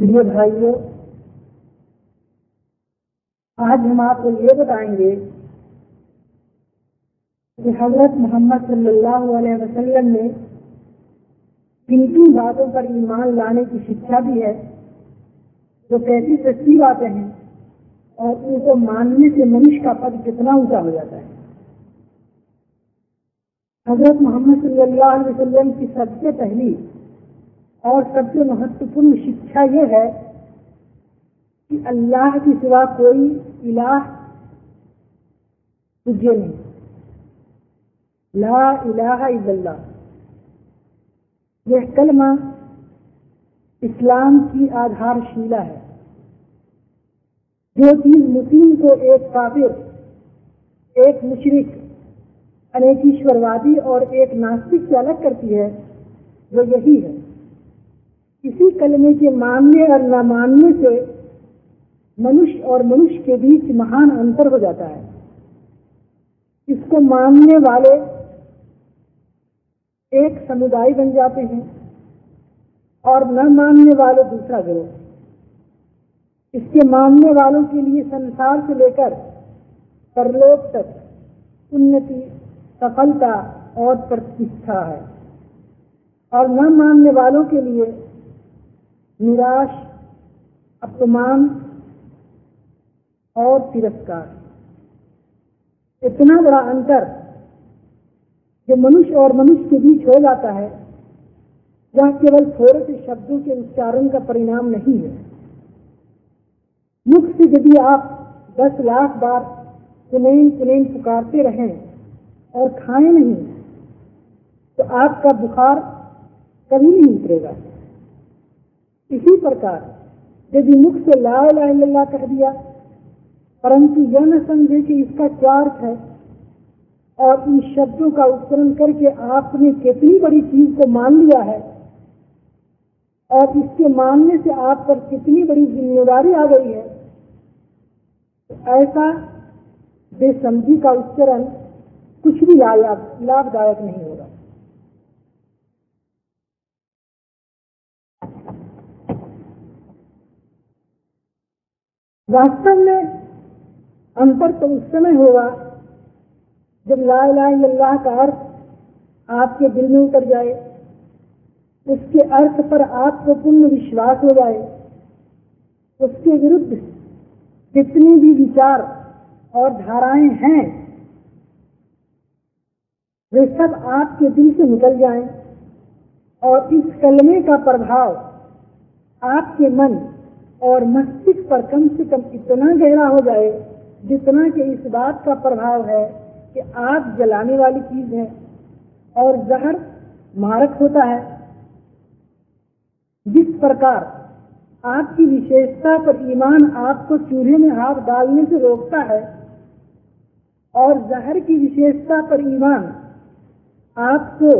प्रिय भाइयों आज हम आपको ये बताएंगे कि हजरत मोहम्मद सल्लल्लाहु अलैहि वसल्लम ने किन किन बातों पर ईमान लाने की शिक्षा दी है जो कैसी सच्ची बातें हैं और उनको मानने से मनुष्य का पद कितना ऊँचा हो जाता है। हज़रत मोहम्मद सल्लल्लाहु अलैहि वसल्लम की सबसे पहली और सबसे महत्वपूर्ण शिक्षा यह है कि अल्लाह के सिवा कोई इलाह तुझे नहीं। ला इलाहा इल्लल्लाह। यह कलमा इस्लाम की आधारशिला है। जो चीज़ मुस्लिम को एक काफिर, एक मुशरिक, अनेकीश्वरवादी और एक नास्तिक से अलग करती है, वो यही है। इसी कलमे के मानने और न मानने से मनुष्य और मनुष्य के बीच महान अंतर हो जाता है। इसको मानने वाले एक समुदाय बन जाते हैं और न मानने वाले दूसरा गिरोह इसके मानने वालों के लिए संसार से लेकर परलोक तक उन्नति, सफलता और प्रतिष्ठा है। और न मानने वालों के लिए निराश, अपमान और तिरस्कार। इतना बड़ा अंतर जो मनुष्य और मनुष्य के बीच हो जाता है वह केवल थोड़े से शब्दों के उच्चारण का परिणाम नहीं है। यदि आप दस लाख बार सुनैन सुनैन पुकारते रहें और खाएँ नहीं तो आपका बुखार कभी नहीं उतरेगा। इसी प्रकार, यदि मुख से ला इला कह दिया, परंतु यह न समझे कि इसका क्या अर्थ है, और इन शब्दों का उच्चारण करके आपने कितनी बड़ी चीज़ को मान लिया है, और इसके मानने से आप पर कितनी बड़ी ज़िम्मेदारी आ गई है ऐसा बेसमझी का उच्चरण कुछ भी लाभदायक नहीं होगा। वास्तव में अंतर तो उस समय होगा जब ला अल्लाह का अर्थ आपके दिल में उतर जाए, उसके अर्थ पर आपको पूर्ण विश्वास हो जाए, उसके विरुद्ध जितनी भी विचार और धाराएँ हैं, वे सब आपके दिल से निकल जाएँ और इस कलमे का प्रभाव आपके मन और मस्तिष्क पर कम से कम इतना गहरा हो जाए जितना कि इस बात का प्रभाव है कि आग जलाने वाली चीज़ है और जहर मारक होता है। जिस प्रकार आपकी विशेषता पर ईमान आपको चूल्हे में हाथ डालने से रोकता है और जहर की विशेषता पर ईमान आपको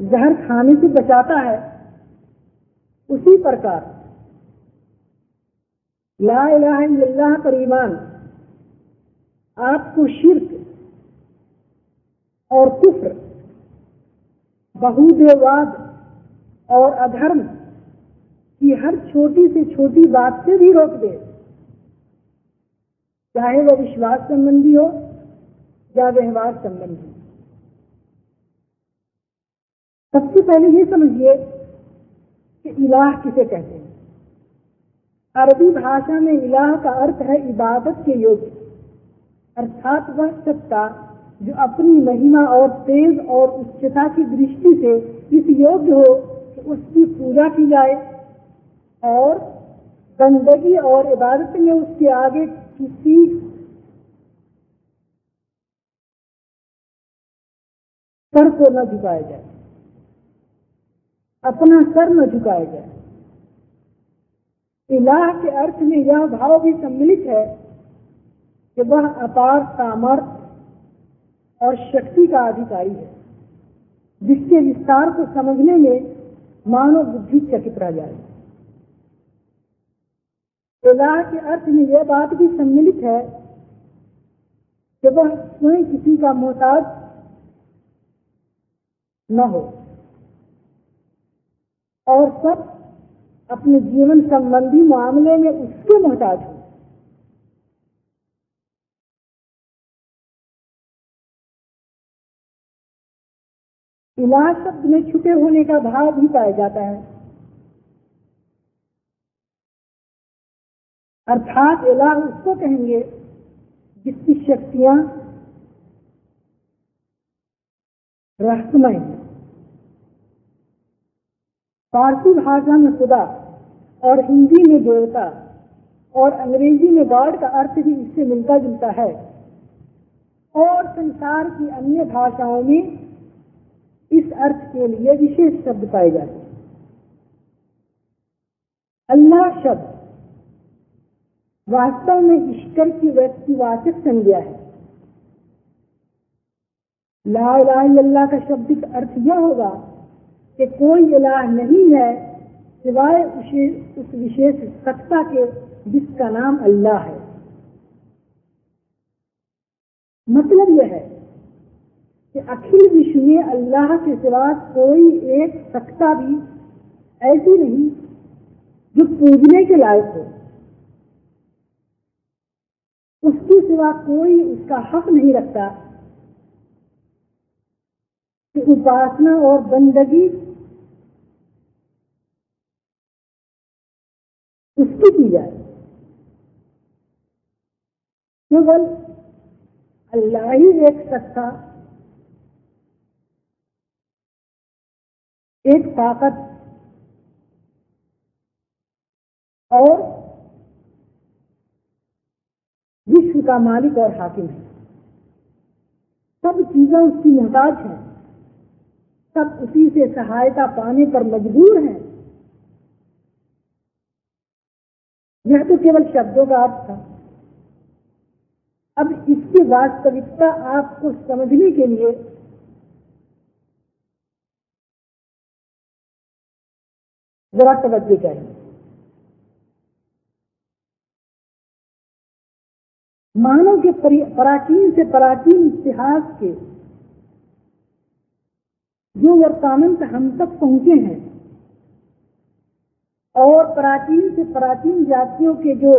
जहर खाने से बचाता है। उसी प्रकार ला इलाहा पर ईमान आपको शिरक और कुफ्र बहुदेववाद और अधर्म की हर छोटी से छोटी बात से भी रोक दे। चाहे वह विश्वास संबंधी हो या व्यवहार संबंधी। सबसे पहले ये समझिए कि इलाह किसे कहते हैं। अरबी भाषा में इलाह का अर्थ है इबादत के योग्य। अर्थात वह सत्ता जो अपनी महिमा और तेज और उच्चता की दृष्टि से इस योग्य हो कि उसकी पूजा की जाए और गंदगी और इबादत में उसके आगे किसी सर को न झुकाया जाए, अपना सर न झुकाया जाए। इलाह के अर्थ में यह भाव भी सम्मिलित है कि वह अपार सामर्थ और शक्ति का अधिकारी है, जिसके विस्तार को समझने में मानव बुद्धि चकित रह जाए। इलाह के अर्थ में यह बात भी सम्मिलित है कि वह स्वयं किसी का मोहताज न हो और सब अपने जीवन संबंधी मामले में उसके मोहताज हो। इलाह शब्द में छुपे होने का भाव भी पाया जाता है। अर्थात इलाह उसको कहेंगे जिसकी शक्तियाँ रहस्यमय फारसी भाषा में खुदा और हिंदी में देवता और अंग्रेज़ी में गॉड का अर्थ भी इससे मिलता जुलता है। और संसार की अन्य भाषाओं में इस अर्थ के लिए विशेष शब्द पाए जाते हैं। अल्लाह शब्द वास्तव में ईश्वर की व्यक्तिवाचक संज्ञा है। ला का शब्दिक अर्थ यह होगा कि कोई इलाह नहीं है सिवाय उस विशेष सत्ता के जिसका नाम अल्लाह है। मतलब यह है कि अखिल विश्व में अल्लाह के सिवा कोई एक सत्ता भी ऐसी नहीं जो पूजने के लायक हो। उसके सिवा कोई उसका हक नहीं रखता कि उपासना और बंदगी उसकी की जाए। केवल अल्लाह ही एक सत्ता एक ताकत और विश्व का मालिक और हाकिम है। सब चीज़ें उसकी मोहताज है। सब उसी से सहायता पाने पर मजबूर हैं। यह तो केवल शब्दों का अर्थ था। अब इसकी वास्तविकता आपको समझने के लिए जरा तवज्जो चाहिए मानव के प्राचीन से प्राचीन इतिहास के जो वर्तानंत हम तक पहुँचे हैं, और प्राचीन से प्राचीन जातियों के जो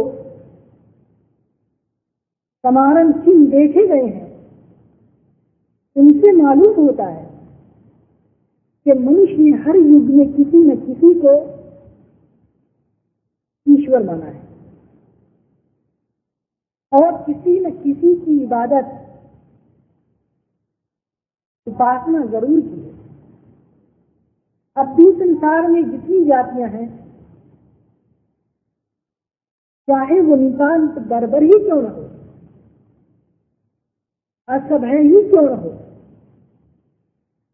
समारण चिन्ह देखे गए हैं, उनसे मालूम होता है कि मनुष्य ने हर युग में किसी न किसी को ईश्वर माना है। और किसी न किसी की इबादत उपासना ज़रूर की है। अब भी संसार में जितनी जातियाँ हैं, चाहे वो नितांत बर्बर ही क्यों न हो? असभय ही क्यों न हो?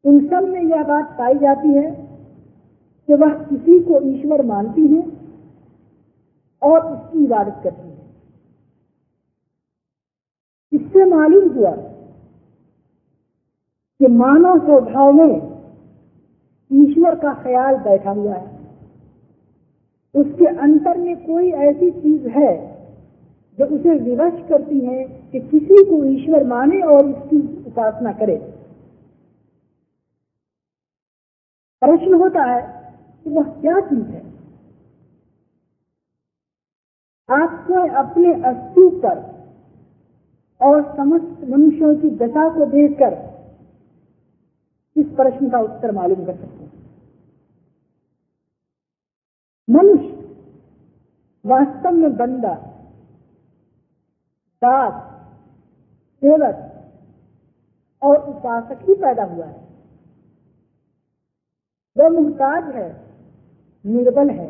उन सब में यह बात पाई जाती है कि वह किसी को ईश्वर मानती है और उसकी इबादत करती है। इससे मालूम हुआ कि मानव स्वभाव में ईश्वर का ख्याल बैठा हुआ है। उसके अंतर में कोई ऐसी चीज़ है जो उसे विवश करती है कि किसी को ईश्वर माने और उसकी उपासना करे। प्रश्न होता है कि वह क्या चीज़ है? आपको अपने अस्तित्व पर और समस्त मनुष्यों की दशा को देखकर इस प्रश्न का उत्तर मालूम कर सकते हैं। मनुष्य वास्तव में बंदा, दास, सेवक और उपासक ही पैदा हुआ है। वह मुहताज है, निर्बल है,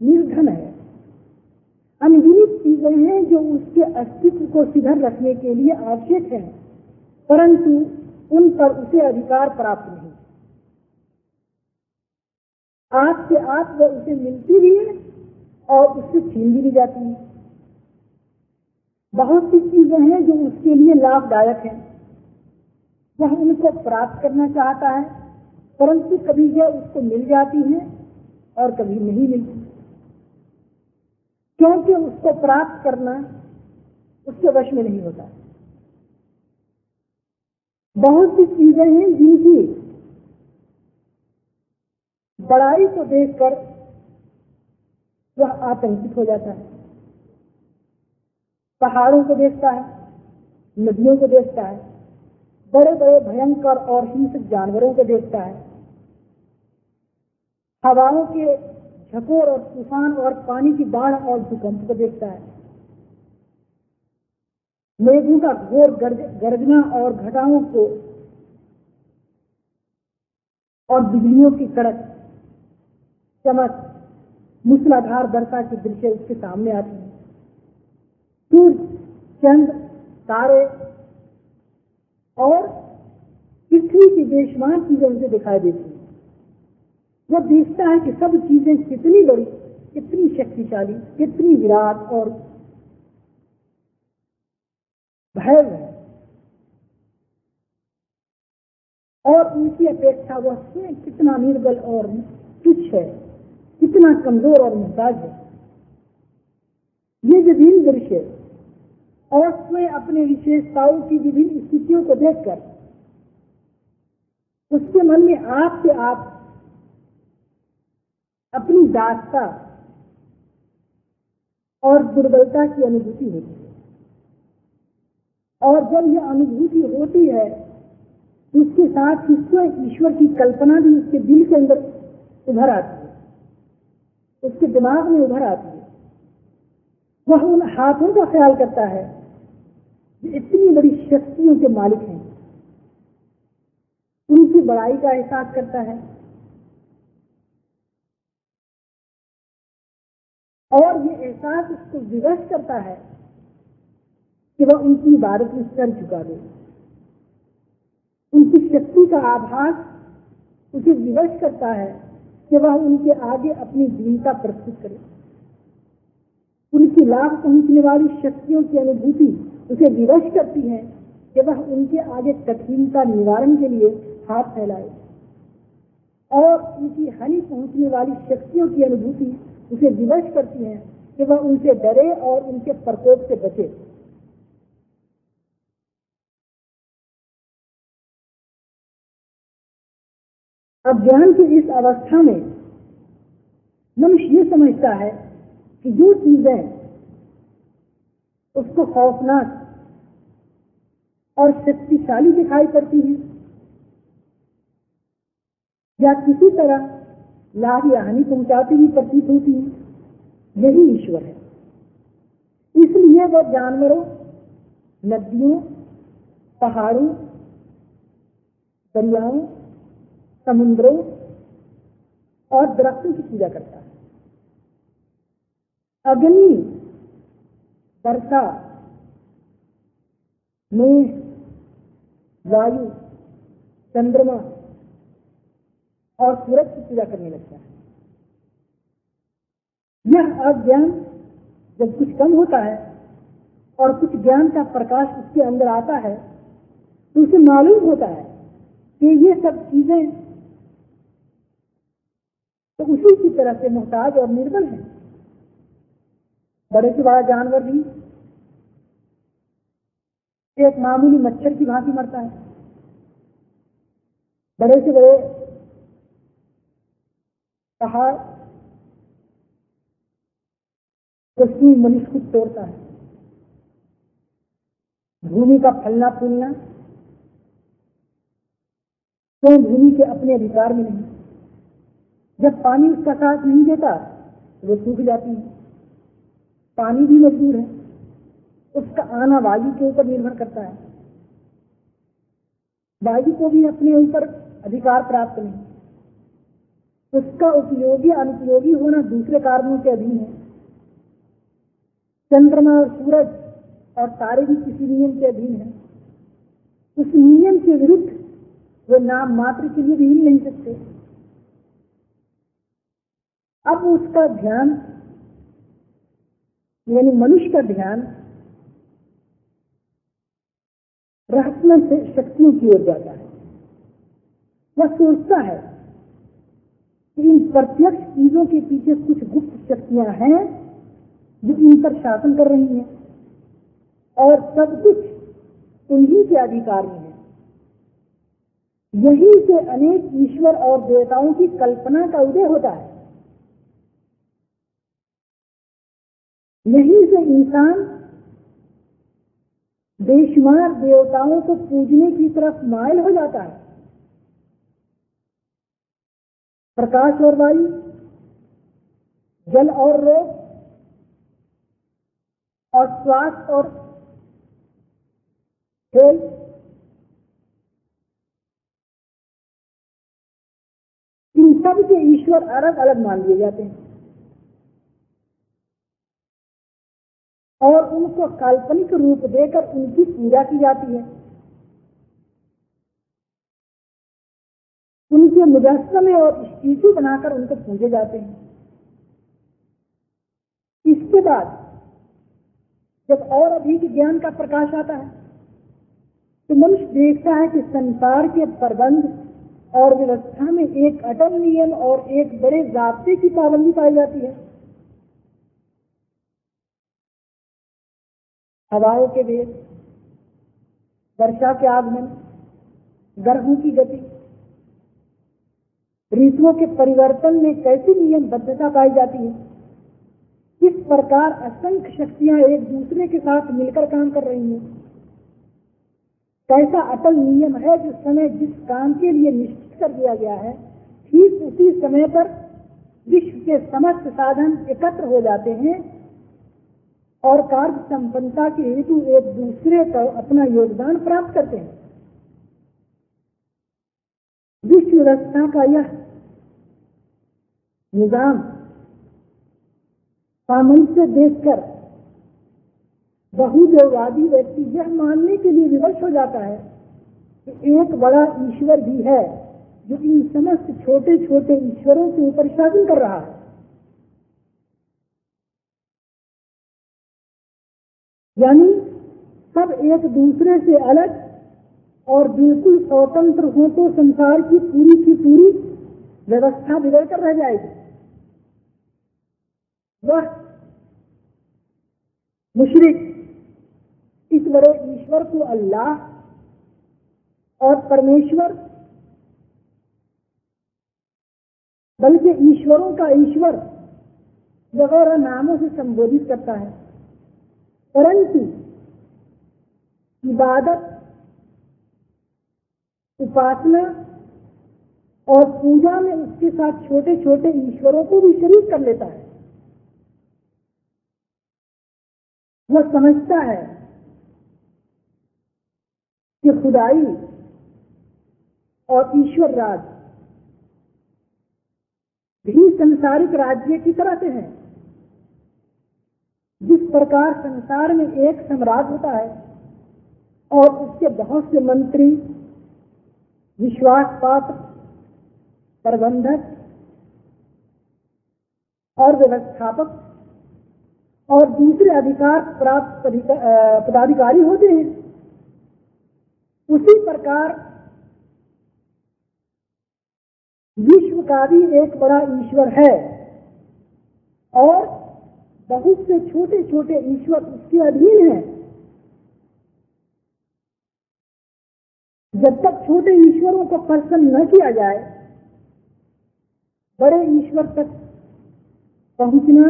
निर्धन है। अनगिनित चीज़ें हैं जो उसके अस्तित्व को सिधर रखने के लिए आवश्यक है, परंतु उन पर उसे अधिकार प्राप्त नहीं। आप से आप वह उसे मिलती भी है और उससे छीन भी ली जाती है। बहुत सी चीज़ें हैं जो उसके लिए लाभदायक है। वह उनको प्राप्त करना चाहता है परंतु कभी यह उसको मिल जाती है और कभी नहीं मिलती। क्योंकि उसको प्राप्त करना उसके वश में नहीं होता। बहुत सी चीज़ें हैं जिनकी बड़ाई को देखकर वह आतंकित हो जाता है। पहाड़ों को देखता है, नदियों को देखता है बड़े बड़े भयंकर और हिंसक जानवरों को देखता है। हवाओं के झकोर और तूफ़ान और पानी की बाढ़ और भूकंप को देखता है। मेघों का घोर गर्ज, गर्जना और घटाओं को और बिजलियों की कड़क चमक मूसलाधार वर्षा के दृश्य उसके सामने आते हैं। सूर्य चंद तारे और पृथ्वी की बेशुमार चीज़ें उसे दिखाई देती हैं। वो देखता है कि सब चीज़ें कितनी बड़ी, कितनी शक्तिशाली, कितनी विराट और भैव है। और उनकी अपेक्षा वह स्वयं कितना निर्बल और तुच्छ है, कितना कमज़ोर और मुहताज है। ये विभिन्न दृश्य और स्वयं अपने विशेषताओं की विभिन्न स्थितियों को देखकर, उसके मन में आप से आप अपनी दासता और दुर्बलता की अनुभूति होती है। और जब यह अनुभूति होती है तो उसके साथ ईश्वर ईश्वर की कल्पना भी उसके दिल के अंदर उभर आती है। उसके दिमाग में उभर आती है। वह उन हाथों का ख्याल करता है इतनी बड़ी शक्तियों के मालिक हैं। उनकी बड़ाई का एहसास करता है। और ये एहसास उसको विवश करता है कि वह उनकी इबादत में सर झुका दे उनकी शक्ति का आभास उसे विवश करता है कि वह उनके आगे अपनी दीनता प्रस्तुत करे। उनकी लाभ पहुँचने वाली शक्तियों की अनुभूति उसे विवश करती है कि वह उनके आगे कठिनता निवारण के लिए हाथ फैलाए। और उनकी हानि पहुँचने वाली शक्तियों की अनुभूति उसे विवश करती है, कि वह उनसे डरे और उनके प्रकोप से बचे। अज्ञान की इस अवस्था में मनुष्य ये समझता है कि जो चीज़ें उसको खौफनाक और शक्तिशाली दिखाई पड़ती है। या किसी तरह लाभ या हानि पहुंचाती हुई प्रतीत होती है। यही ईश्वर है। इसलिए वह जानवरों, नदियों, पहाड़ों, दरियाओं, समुद्रों और दरख्तों की पूजा करता है। अग्नि वर्षा मेघ वायु, चंद्रमा और सूरज की पूजा करने लगता है। यह अज्ञान जब कुछ कम होता है और कुछ ज्ञान का प्रकाश उसके अंदर आता है तो उसे मालूम होता है कि ये सब चीज़ें तो उसी की तरह से मोहताज और निर्बल है। बड़े से बड़ा जानवर भी एक मामूली मच्छर की भांति मरता है। बड़े से बड़े पहाड़ मनुष्य को तोड़ता है। भूमि का फलना फूलना तो भूमि के अपने अधिकार में नहीं। जब पानी उसका साथ नहीं देता, वो सूख जाती है। पानी भी मजबूर है। उसका आना वायु के ऊपर निर्भर करता है। वायु को भी अपने ऊपर अधिकार प्राप्त नहीं। उसका उपयोगी अनुपयोगी होना दूसरे कारणों के अधीन है। चंद्रमा और सूरज और तारे भी किसी नियम के अधीन है। उस नियम के विरुद्ध वो नाम मात्र के लिए भी नहीं सकते। अब उसका ध्यान यानी मनुष्य का ध्यान रहस्यमय से शक्तियों की ओर जाता है। वह सोचता है कि इन प्रत्यक्ष चीज़ों के पीछे कुछ गुप्त शक्तियाँ हैं जो इन पर शासन कर रही हैं और सब कुछ उन्हीं के अधिकारी हैं। यही से अनेक ईश्वर और देवताओं की कल्पना का उदय होता है। यहीं से इंसान बेशुमार देवताओं को पूजने की तरफ़ मायल हो जाता है। प्रकाश और वायु, जल और रोग, और स्वास्थ्य और खेल। इन सब के ईश्वर अलग अलग मान लिए जाते हैं। और उनको काल्पनिक रूप देकर उनकी पूजा की जाती है। उनके मुजस्मे और स्टीचू बनाकर उनको पूजे जाते हैं। इसके बाद जब और अधिक ज्ञान का प्रकाश आता है तो मनुष्य देखता है कि संसार के प्रबंध और व्यवस्था में एक अटल नियम और एक बड़े जाब्ते की पाबंदी पाई जाती है। हवाओं के वेग, वर्षा के आगमन गर्भों की गति, ऋतुओं के परिवर्तन में कैसी नियमबद्धता पाई जाती है? किस प्रकार असंख्य शक्तियाँ एक दूसरे के साथ मिलकर काम कर रही हैं। कैसा अटल नियम है जो समय जिस काम के लिए निश्चित कर दिया गया है, ठीक उसी समय पर विश्व के समस्त साधन एकत्र हो जाते हैं और कार्य संपन्नता के हेतु एक दूसरे को अपना योगदान प्राप्त करते हैं। विश्व व्यवस्था का यह निज़ाम सामंजस्य देखकर बहुदेववादी व्यक्ति यह मानने के लिए विवश हो जाता है कि एक बड़ा ईश्वर भी है जो इन समस्त छोटे छोटे ईश्वरों के ऊपर शासन कर रहा है। यानी सब एक दूसरे से अलग और बिल्कुल स्वतंत्र हो तो संसार की पूरी की पूरी व्यवस्था बिगड़ कर रह जाएगी। वह मुशरिक इस बड़े ईश्वर को अल्लाह और परमेश्वर बल्कि ईश्वरों का ईश्वर वगैरह नामों से संबोधित करता है। परंतु इबादत, उपासना और पूजा में उसके साथ छोटे छोटे ईश्वरों को भी शरीक कर लेता है। वह समझता है कि खुदाई और ईश्वर राज भी संसारिक राज्य की तरह से है। जिस प्रकार संसार में एक सम्राट होता है और उसके बहुत से मंत्री विश्वास पात्र प्रबंधक और व्यवस्थापक और दूसरे अधिकार प्राप्त पदाधिकारी होते हैं, उसी प्रकार विश्व का भी एक बड़ा ईश्वर है और बहुत से छोटे छोटे ईश्वर उसके अधीन हैं। जब तक छोटे ईश्वरों को प्रसन्न न किया जाए, बड़े ईश्वर तक पहुँचना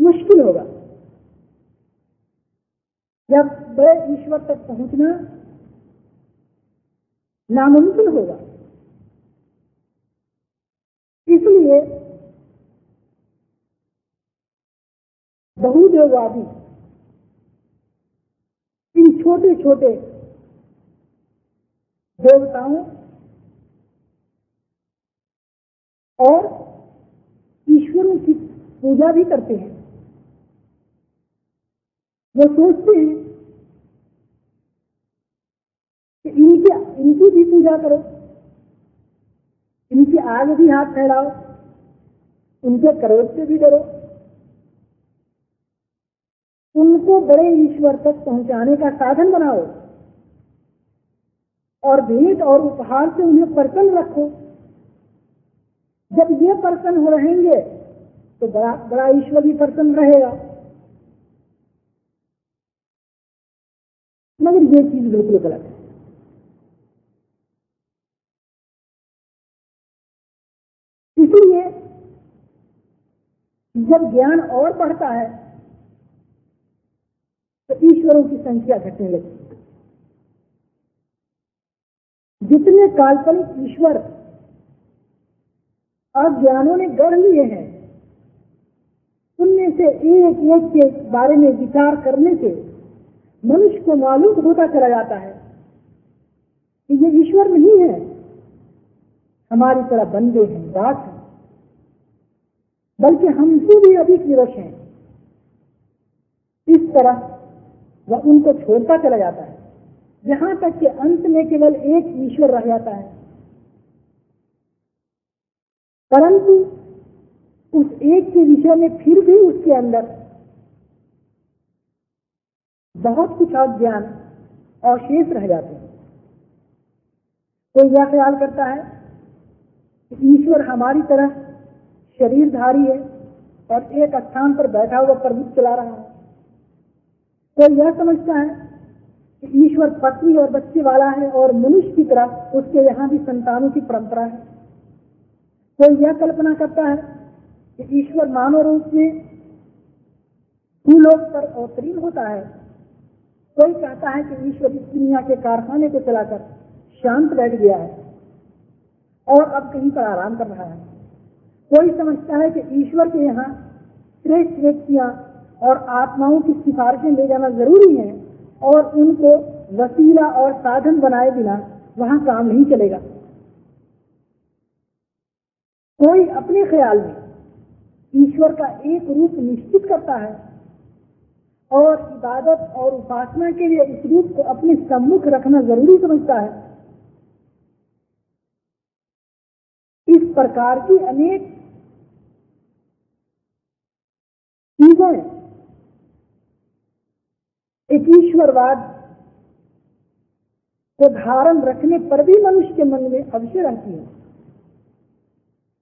मुश्किल होगा। जब बड़े ईश्वर तक पहुँचना नामुमकिन होगा। इसलिए बहुदेववादी। इन छोटे छोटे देवताओं और ईश्वरों की पूजा भी करते हैं। वो सोचते हैं कि इनकी इनकी भी पूजा करो, इनकी आग भी हाथ फैलाओ, उनके क्रोध से भी डरो। उनको बड़े ईश्वर तक पहुँचाने का साधन बनाओ। और भेंट और उपहार से उन्हें प्रसन्न रखो। जब ये प्रसन्न हो रहेंगे तो बड़ा बड़ा ईश्वर भी प्रसन्न रहेगा। मगर ये चीज़ बिल्कुल गलत है। इसलिए जब ज्ञान और बढ़ता है तो ईश्वरों की संख्या घटने लगी। जितने काल्पनिक ईश्वर अज्ञानों ने गढ़ लिए हैं, उनमें से एक एक के बारे में विचार करने से मनुष्य को मालूम होता चला जाता है कि ये ईश्वर नहीं है। हमारी तरह बंदे हैं दास हैं, बल्कि हमसे भी अधिक निरश हैं। इस तरह वह उनको छोड़ता चला जाता है। यहाँ तक कि अंत में केवल एक ईश्वर रह जाता है। परंतु उस एक के विषय में फिर भी उसके अंदर बहुत कुछ अज्ञान और शेष रह जाते हैं। कोई यह ख्याल करता है कि ईश्वर हमारी तरह शरीरधारी है और एक स्थान पर बैठा हुआ प्रभुत्व चला रहा है। कोई यह समझता है कि ईश्वर पत्नी और बच्चे वाला है और मनुष्य की तरह उसके यहाँ भी संतानों की परंपरा है। कोई यह कल्पना करता है कि ईश्वर मानव रूप में भूलोक पर अवतीर्ण होता है। कोई कहता है कि ईश्वर इस दुनिया के कारखाने को चलाकर शांत बैठ गया है और अब कहीं पर आराम कर रहा है। कोई समझता है कि ईश्वर के यहाँ श्रेष्ठ व्यक्तियाँ और आत्माओं की सिफारिशें ले जाना ज़रूरी है और उनको वसीला और साधन बनाए बिना वहाँ काम नहीं चलेगा। कोई अपने ख्याल में ईश्वर का एक रूप निश्चित करता है और इबादत और उपासना के लिए इस रूप को अपने सम्मुख रखना ज़रूरी समझता है, इस प्रकार की अनेक चीज़ें एक ईश्वरवाद को धारण रखने पर भी मनुष्य के मन में अवश्य रहती है।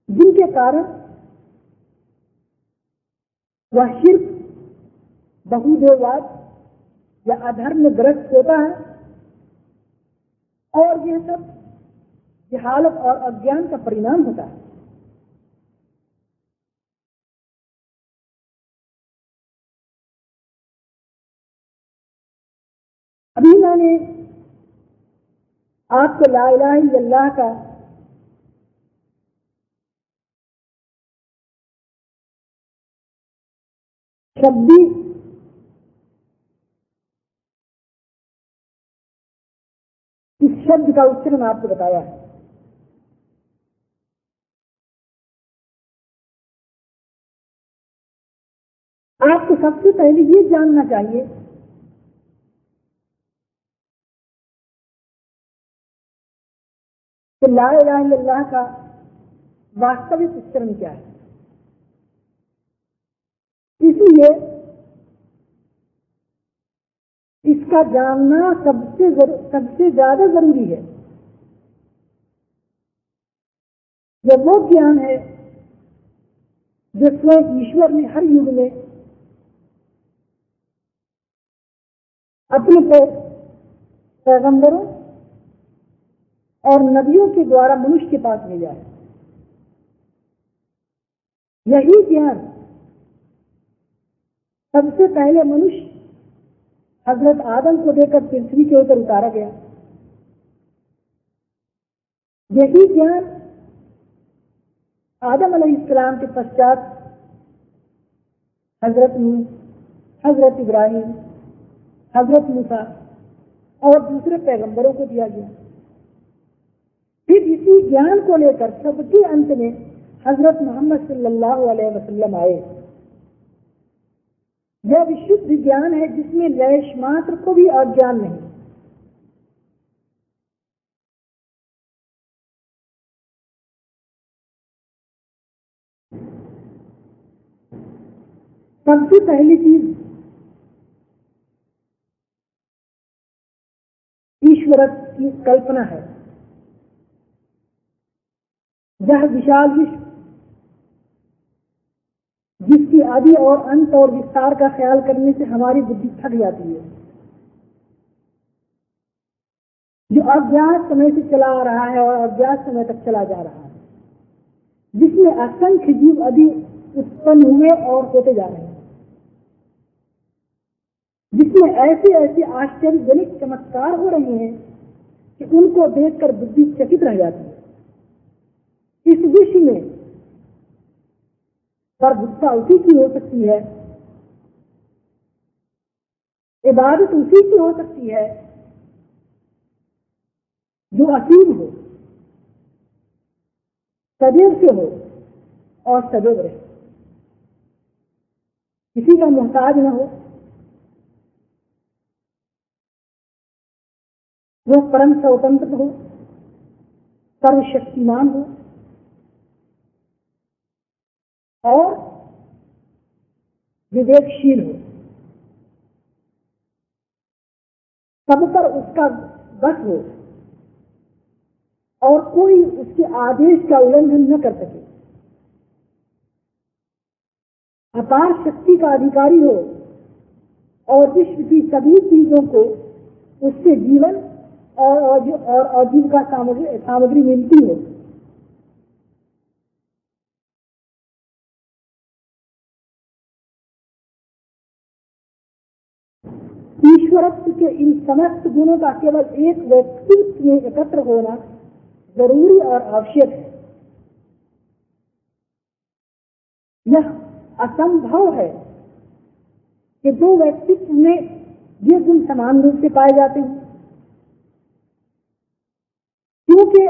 जिनके कारण वह सिर्फ़ बहुदेववाद या अधर्म ग्रस्त होता है और यह सब जहालत और अज्ञान का परिणाम होता है। मैंने आपको ला अल्लाह का शब्दी इस शब्द का उच्चारण आपको बताया है। आपको सबसे पहले ये जानना चाहिए कि ला का वास्तविक उच्चारण क्या है? इसलिए इसका जानना सबसे सबसे ज़्यादा ज़रूरी है। यह वो ज्ञान है, जो स्वयं ईश्वर ने हर युग में अपने पैगंबरों और नदियों के द्वारा मनुष्य के पास भेजा है यही ज्ञान। सबसे पहले मनुष्य हज़रत आदम को देकर पृथ्वी के ऊपर उतारा गया। यही ज्ञान आदम इस्लाम के पश्चात हज़रत नूह, हज़रत इब्राहिम, हज़रत मूसा और दूसरे पैगंबरों को दिया गया। फिर इसी ज्ञान को लेकर सबके अंत में हज़रत मोहम्मद सल्लल्लाहु अलैहि वसल्लम आए। यह विशुद्ध ज्ञान है, जिसमें लैश मात्र को भी अज्ञान नहीं। सबसे पहली चीज़ ईश्वर की कल्पना है। यह विशाल विश्व, जिसकी आदि और अंत और विस्तार का ख्याल करने से हमारी बुद्धि थक जाती है। जो अज्ञात समय से चला आ रहा है और अज्ञात समय तक चला जा रहा है, जिसमें असंख्य जीव अधिक उत्पन्न हुए और होते जा रहे हैं, जिसमें ऐसे ऐसे आश्चर्यजनक चमत्कार हो रहे हैं कि उनको देखकर बुद्धि चकित रह जाती है। इस विश्व में प्रभुत्ता उसी की हो सकती है। इबादत उसी की हो सकती है जो असीम हो, सदैव से हो और सदैव रहे। किसी का मोहताज न हो वह परम स्वतंत्र हो, सर्वशक्तिमान हो और विवेकशील हो। सब पर उसका बस हो और कोई उसके आदेश का उल्लंघन न कर सके। अपार शक्ति का अधिकारी हो और विश्व की सभी चीज़ों को उससे जीवन और और आजीविका सामग्री सामग्री मिलती हो। के इन समस्त गुणों का केवल एक व्यक्तित्व में एकत्र होना ज़रूरी और आवश्यक है। यह असंभव है कि दो व्यक्तित्व में ये गुण समान रूप से पाए जाते हैं। क्योंकि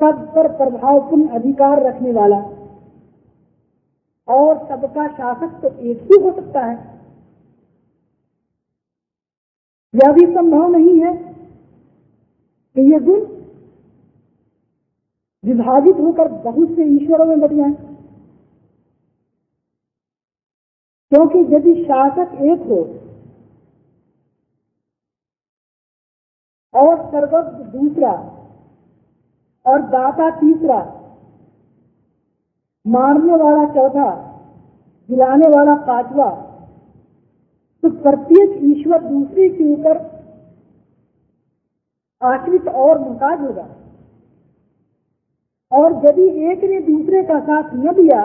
सब पर प्रभावपूर्ण अधिकार रखने वाला और सबका शासक तो एक ही हो सकता है। यह भी संभव नहीं है कि ये गुण विभाजित होकर बहुत से ईश्वरों में बट जाए। क्योंकि यदि शासक एक हो और सर्वज्ञ दूसरा और दाता तीसरा मारने वाला चौथा दिलाने वाला पांचवा तो प्रत्येक ईश्वर दूसरे के ऊपर आश्रित और मुमताज़ होगा और यदि एक ने दूसरे का साथ न दिया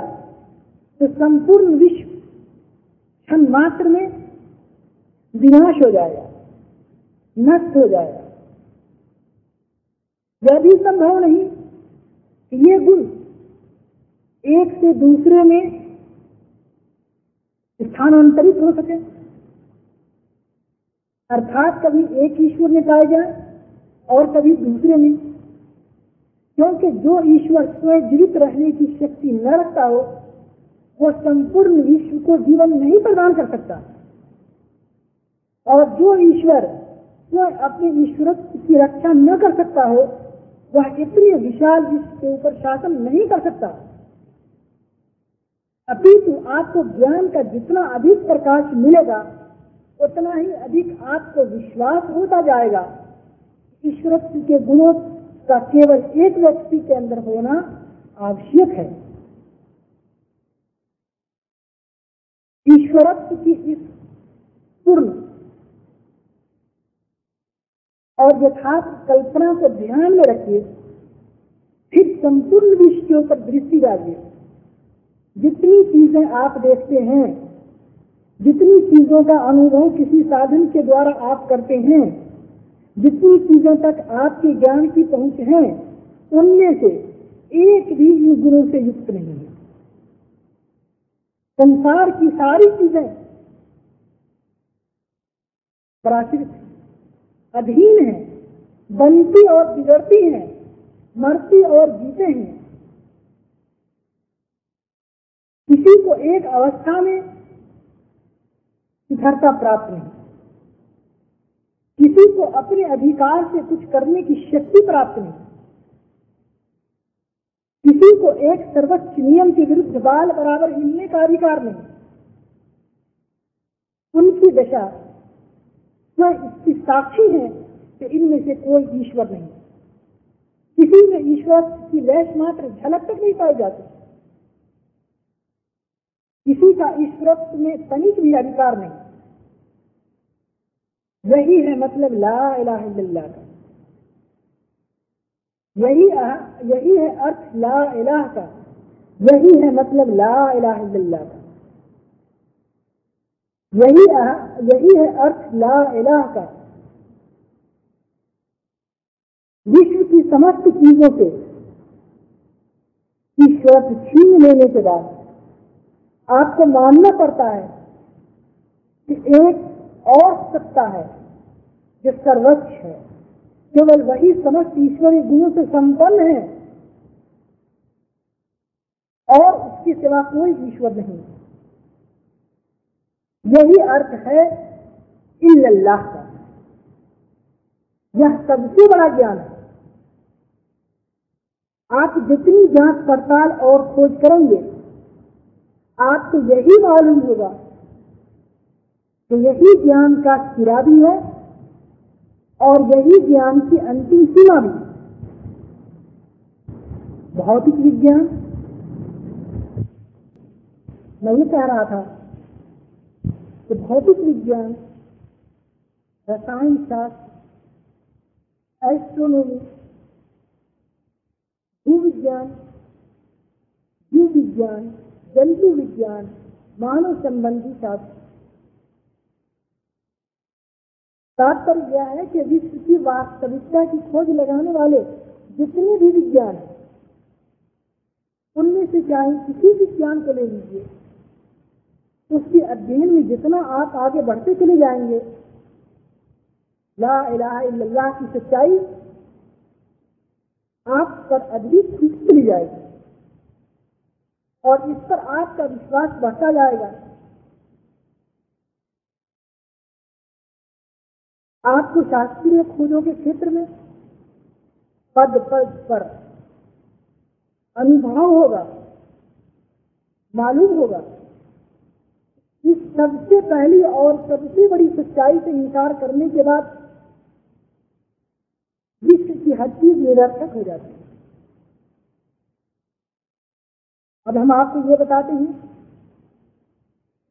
तो संपूर्ण विश्व क्षण मात्र में विनाश हो जाएगा, नष्ट हो जाएगा। यह भी संभव नहीं कि ये गुण एक से दूसरे में स्थानांतरित हो सके। अर्थात कभी एक ईश्वर में पाए जाए और कभी दूसरे में। क्योंकि जो ईश्वर स्वयं जीवित रहने की शक्ति न रखता हो वो संपूर्ण विश्व को जीवन नहीं प्रदान कर सकता। और जो ईश्वर स्वयं अपने ईश्वर की रक्षा न कर सकता हो, वह इतने विशाल विश्व के ऊपर शासन नहीं कर सकता। अपितु आपको ज्ञान का जितना अधिक प्रकाश मिलेगा उतना ही अधिक आपको विश्वास होता जाएगा। ईश्वर के गुणों का केवल एक व्यक्ति के अंदर होना आवश्यक है। ईश्वरत्व की इस पूर्ण और यथार्थ कल्पना को ध्यान में रखिए, फिर संपूर्ण विषयों पर दृष्टि डालिए। जितनी चीज़ें आप देखते हैं जितनी चीज़ों का अनुभव किसी साधन के द्वारा आप करते हैं, जितनी चीज़ों तक आपके ज्ञान की पहुँच है, उनमें से एक भी इन गुणों से युक्त नहीं है। संसार की सारी चीज़ें प्राकृत अधीन है, बनती और बिगड़ती है, मरती और जीते हैं। किसी को एक अवस्था में स्थिरता प्राप्त नहीं। किसी को अपने अधिकार से कुछ करने की शक्ति प्राप्त नहीं। किसी को एक सर्वोच्च नियम के विरुद्ध बाल बराबर हिलने का अधिकार नहीं। उनकी दशा वह इसकी साक्षी है कि इनमें से कोई ईश्वर नहीं। किसी में ईश्वर की लैश मात्र झलक तक नहीं पाई जाती। किसी का ईश्वरत्व में तनिक भी अधिकार नहीं। यही है मतलब ला इलाहा का। यही यही है अर्थ ला इलाह का। यही है मतलब ला इलाहा का। यही यही है अर्थ ला इलाह का। विश्व की समस्त चीज़ों से ईश्वर छीन लेने के बाद आपको मानना पड़ता है कि एक और सत्ता है जो सर्वोच्च है। केवल वही समस्त ईश्वरीय गुणों से संपन्न है और उसके सिवा कोई ईश्वर नहीं। यही अर्थ है इल्लल्लाह का। यह सबसे बड़ा ज्ञान है। आप जितनी जाँच पड़ताल और खोज करेंगे आपको यही मालूम होगा कि यही ज्ञान का सिरा भी है और यही ज्ञान की अंतिम सीमा भी भौतिक विज्ञान। मैं ये कह रहा था कि भौतिक विज्ञान, रसायन शास्त्र एस्ट्रोनॉमी भू विज्ञान जीव विज्ञान जंतु विज्ञान, मानव संबंधी शास्त्र। तात्पर्य यह है कि विश्व की वास्तविकता की खोज लगाने वाले जितने भी विज्ञान हैं, उनमें से चाहे किसी विज्ञान को ले लीजिए, उसके अध्ययन में जितना आप आगे बढ़ते चले जाएँगे, ला इलाहा इल्लल्लाह की सच्चाई आप पर अधिक खुश चली जाएगी। और इस पर आपका विश्वास बढ़ता जाएगा। आपको शास्त्रीय खोजों के क्षेत्र में पद पद पर अनुभव होगा, मालूम होगा। इस सबसे पहली और सबसे बड़ी सच्चाई से इंकार करने के बाद विश्व की हर चीज़ निरर्थक हो जाती है। अब हम आपको ये बताते हैं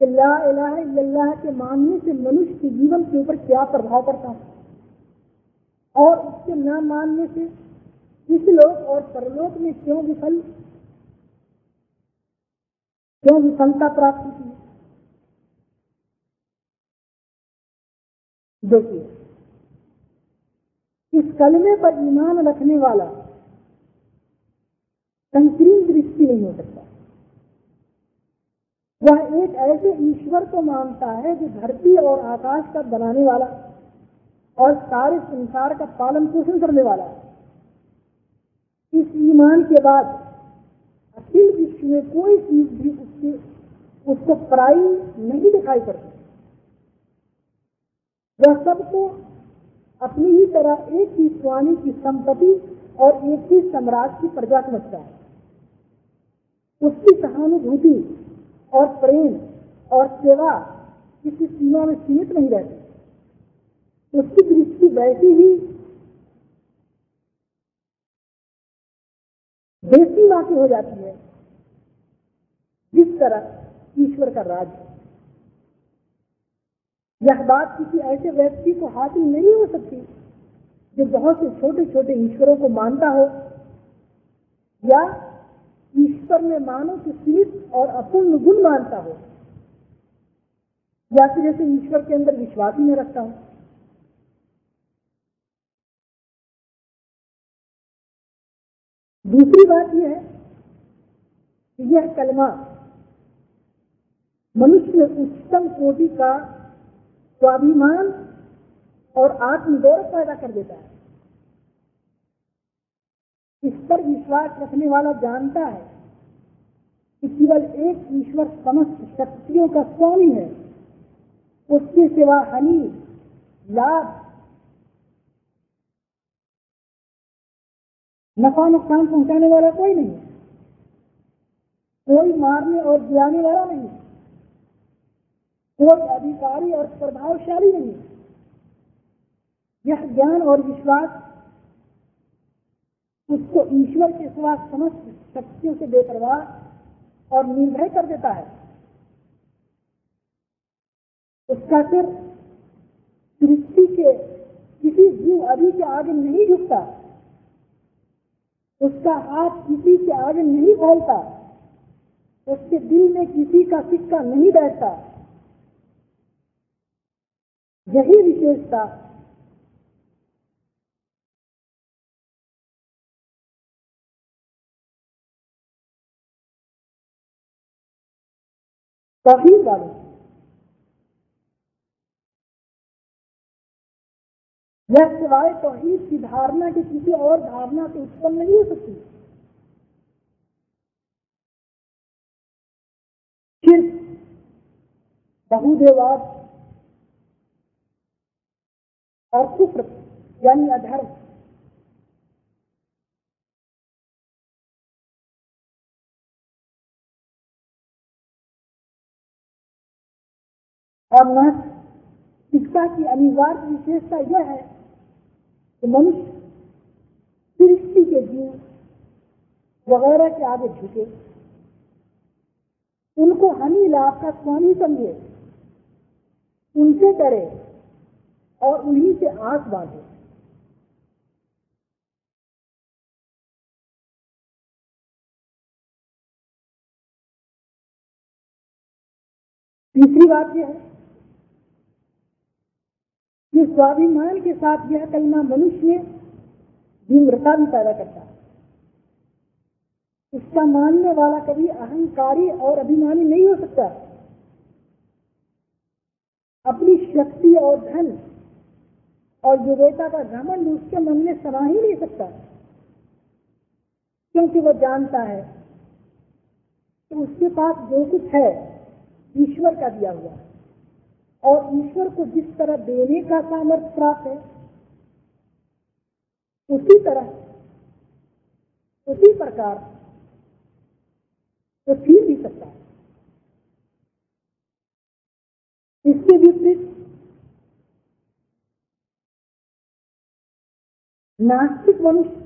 कि ला के मानने से मनुष्य के जीवन के ऊपर क्या प्रभाव पड़ता है? और उसके न मानने से इस लोक और परलोक में क्यों विफल? क्यों विफलता प्राप्त होती है? देखिए, इस कलमे पर ईमान रखने वाला संकीर्ण दृष्टि नहीं हो सकता। वह एक ऐसे ईश्वर को मानता है जो धरती और आकाश का बनाने वाला और सारे संसार का पालन पोषण करने वाला है। इस ईमान के बाद अखिल विश्व में कोई चीज़ भी उसके, उसको पराई नहीं दिखाई पड़ती। वह सबको अपनी ही तरह एक ही स्वामी की संपत्ति और एक ही सम्राट की प्रजा समझता है। उसकी सहानुभूति और प्रेम और सेवा किसी सीमा में सीमित नहीं रहती। उसकी दृष्टि वैसी ही देसी बाकी हो जाती है, जिस तरह ईश्वर का राज्य यह बात किसी ऐसे व्यक्ति को हासिल नहीं हो सकती जो बहुत से छोटे छोटे ईश्वरों को मानता हो या ईश्वर में मानो कि सीमित और अपूर्ण गुण मानता हो। या फिर जैसे ईश्वर के अंदर विश्वास ही नहीं रखता हो। दूसरी बात यह है कि यह कलमा मनुष्य में उच्चतम कोटि का स्वाभिमान और आत्मगौरव पैदा कर देता है। इस पर विश्वास रखने वाला जानता है। कि केवल एक ईश्वर समस्त शक्तियों का स्वामी है। उसके सिवा हानि, लाभ, नफा नुकसान पहुँचाने वाला कोई नहीं कोई मारने और गिराने वाला नहीं कोई अधिकारी और प्रभावशाली नहीं यह ज्ञान और विश्वास उसको ईश्वर के सिवा समस्त शक्तियों से बेपरवाह और निर्भय कर देता है। उसका सिर सृष्टि के किसी जीव अभी के आगे नहीं झुकता। उसका हाथ किसी के आगे नहीं फैलता। उसके दिल में किसी का सिक्का नहीं बैठता। यही विशेषता तभी वाले यह सिवाय तोहीद की धारणा की किसी और धारणा से उत्पन्न नहीं हो सकती। सिर्फ़ बहुदेवाद और कुफ्र यानी अधर्म और नास्तिकता की अनिवार्य विशेषता यह है कि मनुष्य सृष्टि के जीव वगैरह के आगे झुके। उनको हनी लाभ का स्वामी समझे? उनसे डरे और उन्हीं से आँख बांधे। तीसरी बात यह है कि स्वाभिमान के साथ यह कलमा मनुष्य विम्रता भी पैदा करता है। इसका मानने वाला कभी अहंकारी और अभिमानी नहीं हो सकता। अपनी शक्ति और धन और योग्यता का घमंड उसके मन में समा ही नहीं सकता। क्योंकि वह जानता है कि उसके पास जो कुछ है, ईश्वर का दिया हुआ है। और ईश्वर को जिस तरह देने का सामर्थ्य प्राप्त है, उसी तरह, उसी प्रकार तो छीन भी सकता है। इसके विपरीत नास्तिक मनुष्य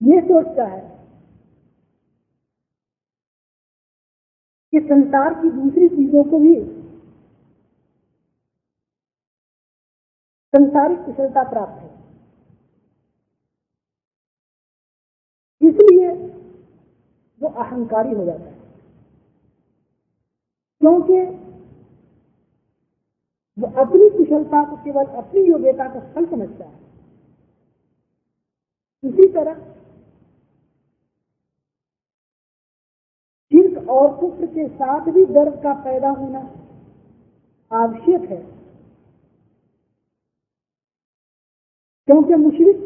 ये सोचता है कि संसार की दूसरी चीज़ों को भी संसारिक कुशलता प्राप्त है। इसलिए वो अहंकारी हो जाता है। क्योंकि वो अपनी कुशलता को केवल अपनी योग्यता का फल समझता है। इसी तरह और कुफ्र के साथ भी गर्व का पैदा होना आवश्यक है। क्योंकि मुशरिक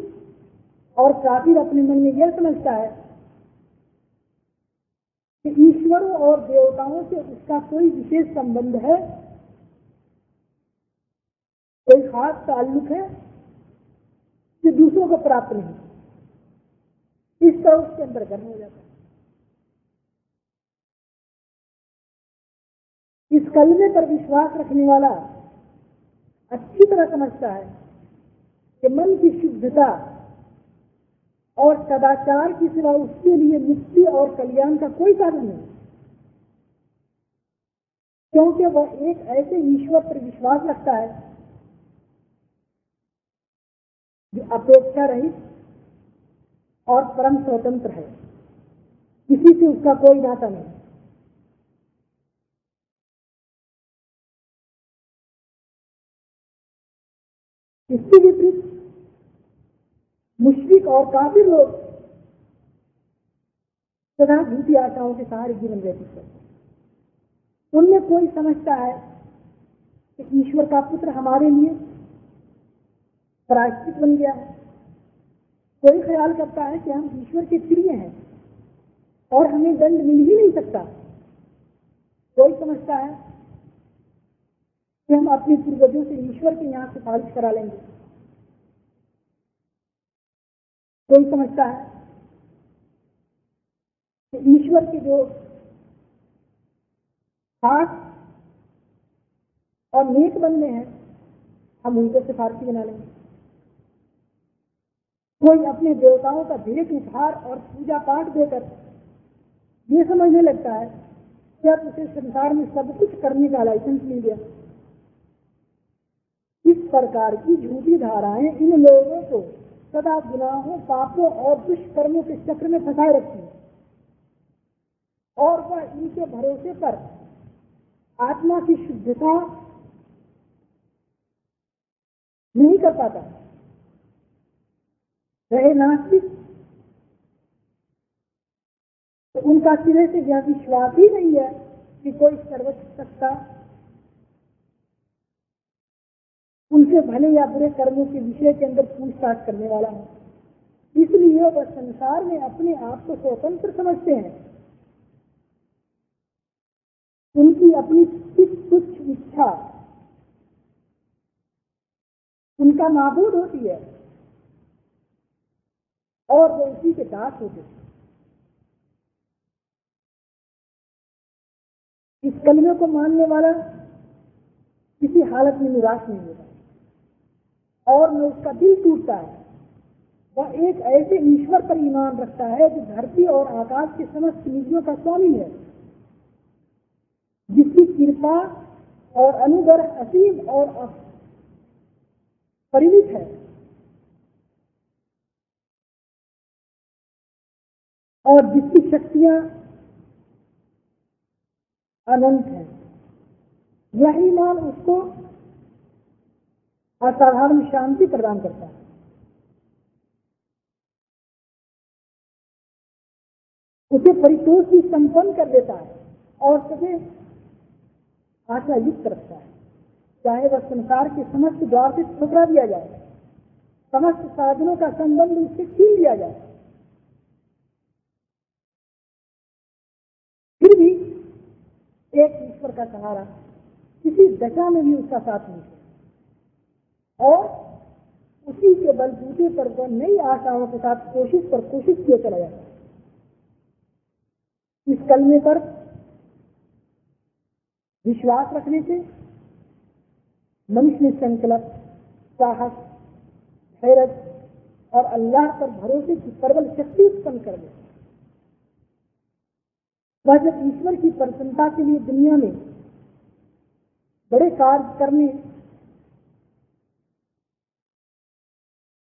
और काफिर अपने मन में यह समझता है कि ईश्वरों और देवताओं से उसका कोई विशेष संबंध है, कोई खास ताल्लुक है कि दूसरों को प्राप्त नहीं। इस तरह उसके अंदर गर्म हो जाता है। इस कलमे पर विश्वास रखने वाला अच्छी तरह समझता है कि मन की शुद्धता और सदाचार की सिवा उसके लिए मुक्ति और कल्याण का कोई साधन नहीं। क्योंकि वह एक ऐसे ईश्वर पर विश्वास रखता है जो अपेक्षा रहित और परम स्वतंत्र है। किसी से उसका कोई नाता नहीं। इसके विपरीत मुश्रिक और काफ़ी लोग सदा झूठी आशाओं के सहारे जीवन व्यतीत करते उनमें कोई समझता है कि ईश्वर का पुत्र हमारे लिए प्रायश्चित बन गया है। कोई ख्याल करता है कि हम ईश्वर के प्रिय हैं और हमें दंड मिल ही नहीं सकता। कोई समझता है कि हम अपने पूर्वजों से ईश्वर के यहाँ सिफारिश करा लेंगे। कोई समझता है? कि ईश्वर के जो खास और नेक बंदे हैं, हम उनको सिफारसी बना लेंगे। कोई अपने देवताओं का भेंट, उपहार और पूजा पाठ देकर ये समझने लगता है जब उसे संसार में सब कुछ करने का लाइसेंस मिल गया प्रकार की झूठी धाराएँ इन लोगों को सदा गुनाहों, पापों और दुष्कर्मों के चक्र में फंसाए रखती है। और वह इनके भरोसे पर आत्मा की शुद्धता नहीं कर पाता। रहे नास्तिक तो उनका सिरे से यह विश्वास ही नहीं है कि कोई सर्वोच्च सत्ता उनसे भले या बुरे कर्मों के विषय के अंदर पूछताछ करने वाला है। इसलिए वह संसार में अपने आप को स्वतंत्र समझते हैं। उनकी अपनी तुच्छ इच्छा, उनका नाबूद होती है और वो इसी के दास होते हैं। इस कलमे को मानने वाला किसी हालत में निराश नहीं होता और न उसका दिल टूटता है। वह एक ऐसे ईश्वर पर ईमान रखता है जो धरती और आकाश के समस्त निधियों का स्वामी है। जिसकी कृपा और अनुग्रह असीम और परिमित है। और जिसकी शक्तियाँ अनंत है। यही मान उसको असाधारण शांति प्रदान करता है। उसे परितोष भी संपन्न कर देता है और तुझे आशा युक्त रखता है। चाहे वह संसार के समस्त द्वार से ठुकरा दिया जाए, समस्त साधनों का संबंध उससे छीन लिया जाए। फिर भी एक ईश्वर का सहारा किसी दशा में भी उसका साथ नहीं और उसी के बल बलबूते पर वह नई आशाओं के साथ कोशिश पर कोशिश किए चला जाता है। इस कलमे पर विश्वास रखने से, मनुष्य संकल्प, साहस, हैरत और अल्लाह पर भरोसे की प्रबल शक्ति उत्पन्न कर दे वह जब ईश्वर की प्रसन्नता के लिए दुनिया में बड़े कार्य करने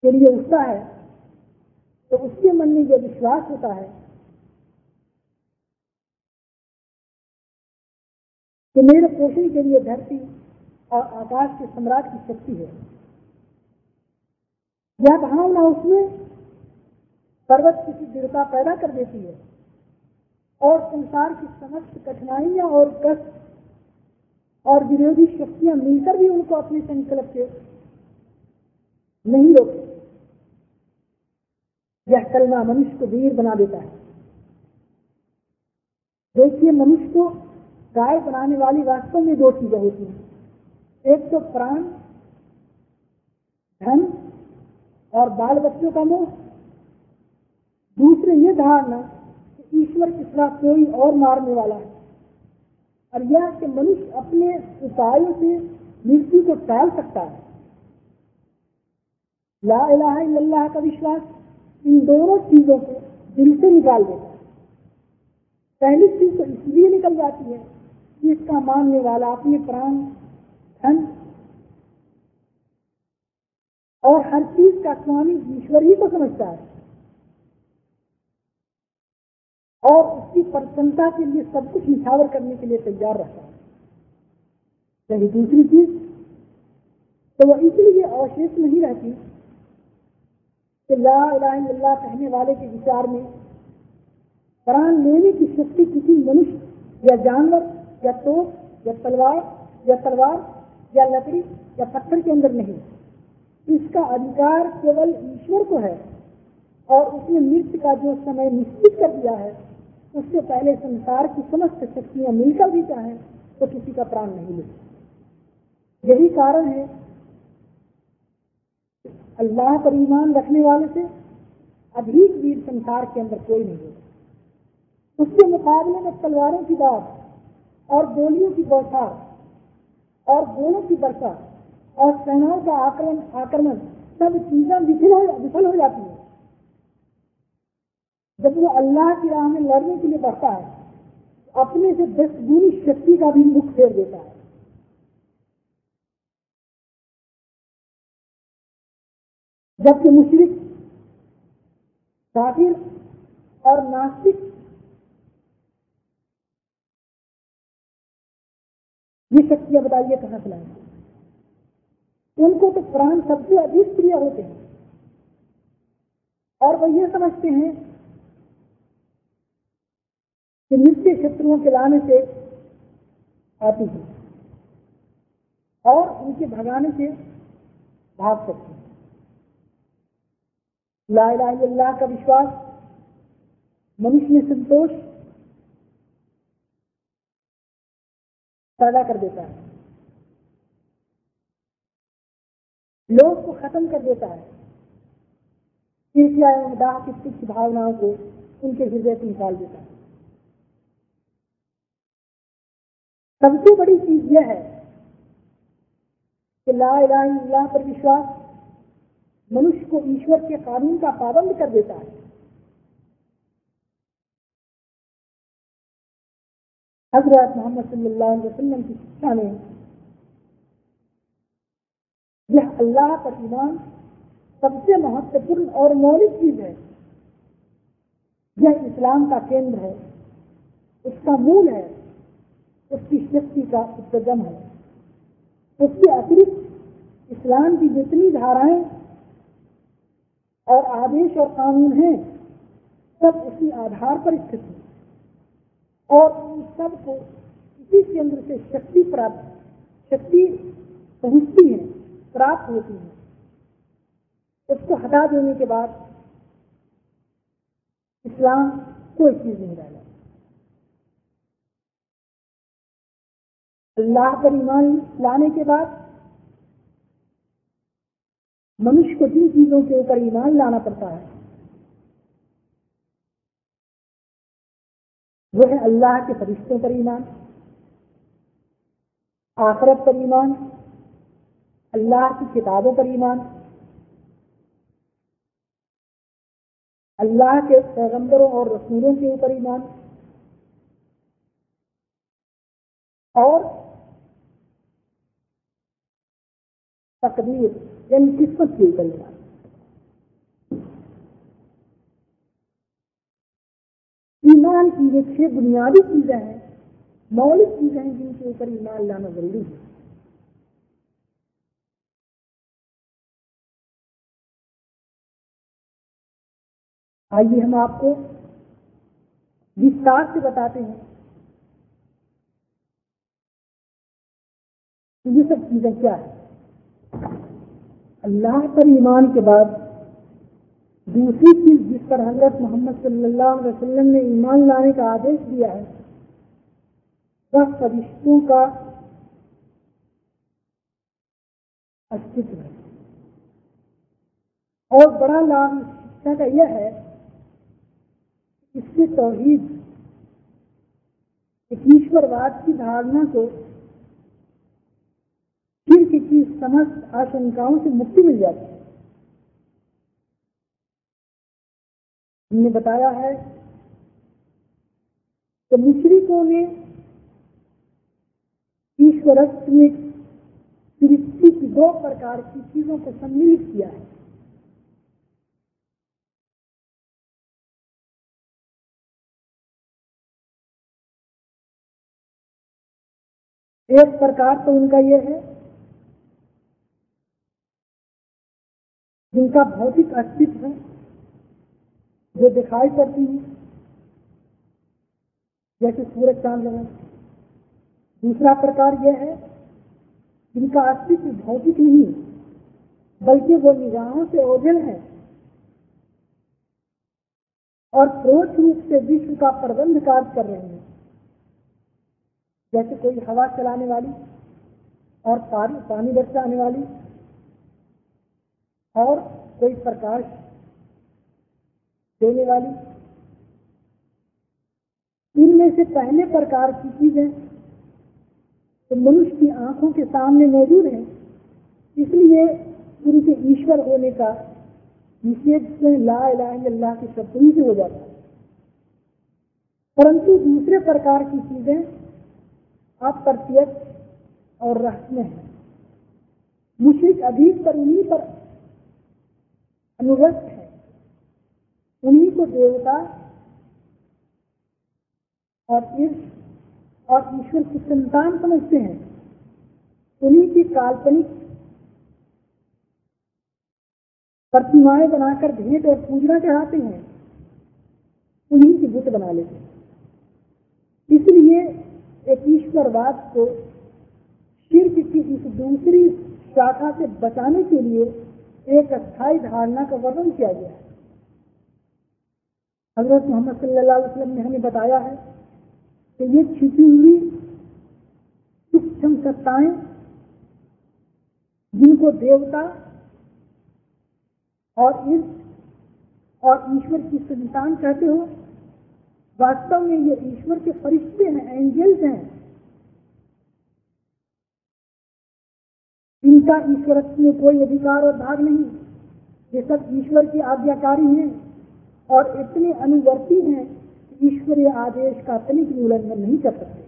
के लिए उठता है तो उसके मन में यह विश्वास होता है कि मेरे पोषण के लिए धरती और आकाश के सम्राट की शक्ति है। यह भावना उसमें पर्वत की दृढ़ता पैदा कर देती है और संसार की समस्त कठिनाइयाँ और कष्ट और विरोधी शक्तियाँ मिलकर भी उनको अपने संकल्प से नहीं रोकते। यह कलमा मनुष्य को वीर बना देता है। देखिए, मनुष्य को गाय बनाने वाली वास्तव में दो चीज़ें होती हैं। एक तो प्राण, धन और बाल बच्चों का मोह। दूसरे ये धारणा कि ईश्वर के सिवा कोई और मारने वाला है। और यह कि मनुष्य अपने उपायों से मृत्यु को टाल सकता है। ला इलाहा इल्लल्लाह का विश्वास। इन दोनों चीज़ों को दिल से निकाल देता है। पहली चीज़ तो इसलिए निकल जाती है कि इसका मानने वाला, अपने प्राण, धन और हर चीज़ का स्वामी ईश्वर ही को समझता है। और उसकी प्रसन्नता के लिए सब कुछ निछावर करने के लिए तैयार रहता है। यही दूसरी चीज़ तो वह इसलिए अवशेष नहीं रहती कि ला कहने वाले के विचार में प्राण लेने की शक्ति किसी मनुष्य या जानवर या तो या तलवार या तलवार या लकड़ी या पत्थर के अंदर नहीं। इसका अधिकार केवल ईश्वर को है और उसने मृत्यु का जो समय निश्चित कर दिया है, उससे पहले संसार की समस्त शक्तियाँ मिलकर भी चाहे तो किसी का प्राण नहीं मिलता यही कारण है अल्लाह पर ईमान रखने वाले से अधिक वीर संसार के अंदर कोई नहीं होता। उसके मुकाबले में तलवारों की बात और गोलियों की बौछार और गोलों की वर्षा और सेनाओं का आक्रमण आक्रमण सब चीज़ें विफल हो विफल हो जाती है। जब वो अल्लाह की राह में लड़ने के लिए बढ़ता है अपने से दस गुनी शक्ति का भी मुख फेर देता है। जबकि मुश्रिक काफिर और नास्तिक। ये शक्तियाँ बताइए कहाँ से लाएँगे? उनको तो प्राण सबसे अधिक प्रिय होते हैं। और वो ये समझते हैं कि नित्य शत्रुओं के लाने से आती है और उनके भगाने से भाग सकते हैं। ला का विश्वास, मनुष्य में संतोष पैदा कर देता है। लोग को खत्म कर देता है। ईर्ष्या एवं दाह की तुच्छ भावनाओं को उनके हृदय से निकाल देता है। सबसे बड़ी चीज़ यह है कि ला इलाहा पर विश्वास मनुष्य को ईश्वर के कानून का पाबंद कर देता है। हज़रत मोहम्मद वसल्लम की शिक्षा में यह अल्लाह का ईमान सबसे महत्वपूर्ण और मौलिक चीज़ है। यह इस्लाम का केंद्र है, उसका मूल है, उसकी शक्ति का उत्तम है। उसके अतिरिक्त इस्लाम की जितनी धाराएँ और आदेश और कानून है, सब उसी आधार पर स्थित है। और उन सबको इसी केंद्र से शक्ति प्राप्त, शक्ति पहुँचती है, प्राप्त होती है। उसको हटा देने के बाद इस्लाम कोई चीज़ नहीं रह अल्लाह पर ईमान लाने के बाद मनुष्य को जिन चीज़ों के ऊपर ईमान लाना पड़ता है वो है अल्लाह के फरिश्तों पर ईमान, आखरत पर ईमान, अल्लाह की किताबों पर ईमान, अल्लाह के पैगंबरों और रसूलों के ऊपर ईमान, और तकदीर यानी किस्मत के ऊपर ईमान ईमान की ये छह बुनियादी चीज़ें हैं, मौलिक चीज़ें हैं जिनके ऊपर ईमान लाना ज़रूरी है। आइए हम आपको विस्तार से बताते हैं। ये सब चीज़ें क्या है? अल्लाह पर ईमान के बाद दूसरी चीज़ जिस पर हज़रत मोहम्मद सल्लल्लाहु अलैहि वसल्लम ने ईमान लाने का आदेश दिया है, वह फरिश्तों का अस्तित्व है। और बड़ा लाभ शिक्षा का यह है इससे तोहीद, एक ईश्वरवाद की धारणा की समस्त आशंकाओं से मुक्ति मिल जाती है। हमने बताया है कि मुशरिकों ने ईश्वरत्व में सृष्टि की दो प्रकार की चीज़ों को सम्मिलित किया है। एक प्रकार तो उनका यह है जिनका भौतिक अस्तित्व है, जो दिखाई पड़ती है, जैसे सूरज चाँद लगा दूसरा प्रकार यह है, जिनका अस्तित्व भौतिक नहीं बल्कि वो निगाहों से ओझल है और प्रोच रूप से विश्व का प्रबंध कार्य कर रहे हैं। जैसे कोई हवा चलाने वाली और पानी बरसाने वाली और कोई प्रकाश देने वाली। इनमें से पहले प्रकार की चीज़ें तो मनुष्य की आँखों के सामने मौजूद है, इसलिए उनके ईश्वर होने का निषेध ला अल्लाह की शब्द से हो जाता है। परंतु दूसरे प्रकार की चीज़ें अप्रत्यक्ष और रहस्य है। मुश्रिक अधिक पर उन्हीं पर अनुरक्त है। उन्हीं को देवता और ईर्ष और ईश्वर की संतान समझते हैं। उन्हीं की काल्पनिक प्रतिमाएँ बनाकर भेंट और पूजना चढ़ाते हैं। उन्हीं की बुत बना लेते हैं। इसलिए एक ईश्वरवाद को शिर्क की इस दूसरी शाखा से बचाने के लिए एक अस्थायी धारणा का वर्णन किया गया है। हज़रत मोहम्मद सल्लल्लाहु ने हमें बताया है कि ये छिपी हुई सूक्ष्म सत्ताएँ, जिनको देवता और इस और ईश्वर की संतान कहते हो, वास्तव में ये ईश्वर के फरिश्ते हैं, एंजल्स हैं। इनका ईश्वरत्व में कोई अधिकार और भाग नहीं। ये सब ईश्वर की आज्ञाकारी हैं और इतने अनुवर्ती हैं कि ईश्वरीय आदेश का तनिक उल्लंघन नहीं कर सकते।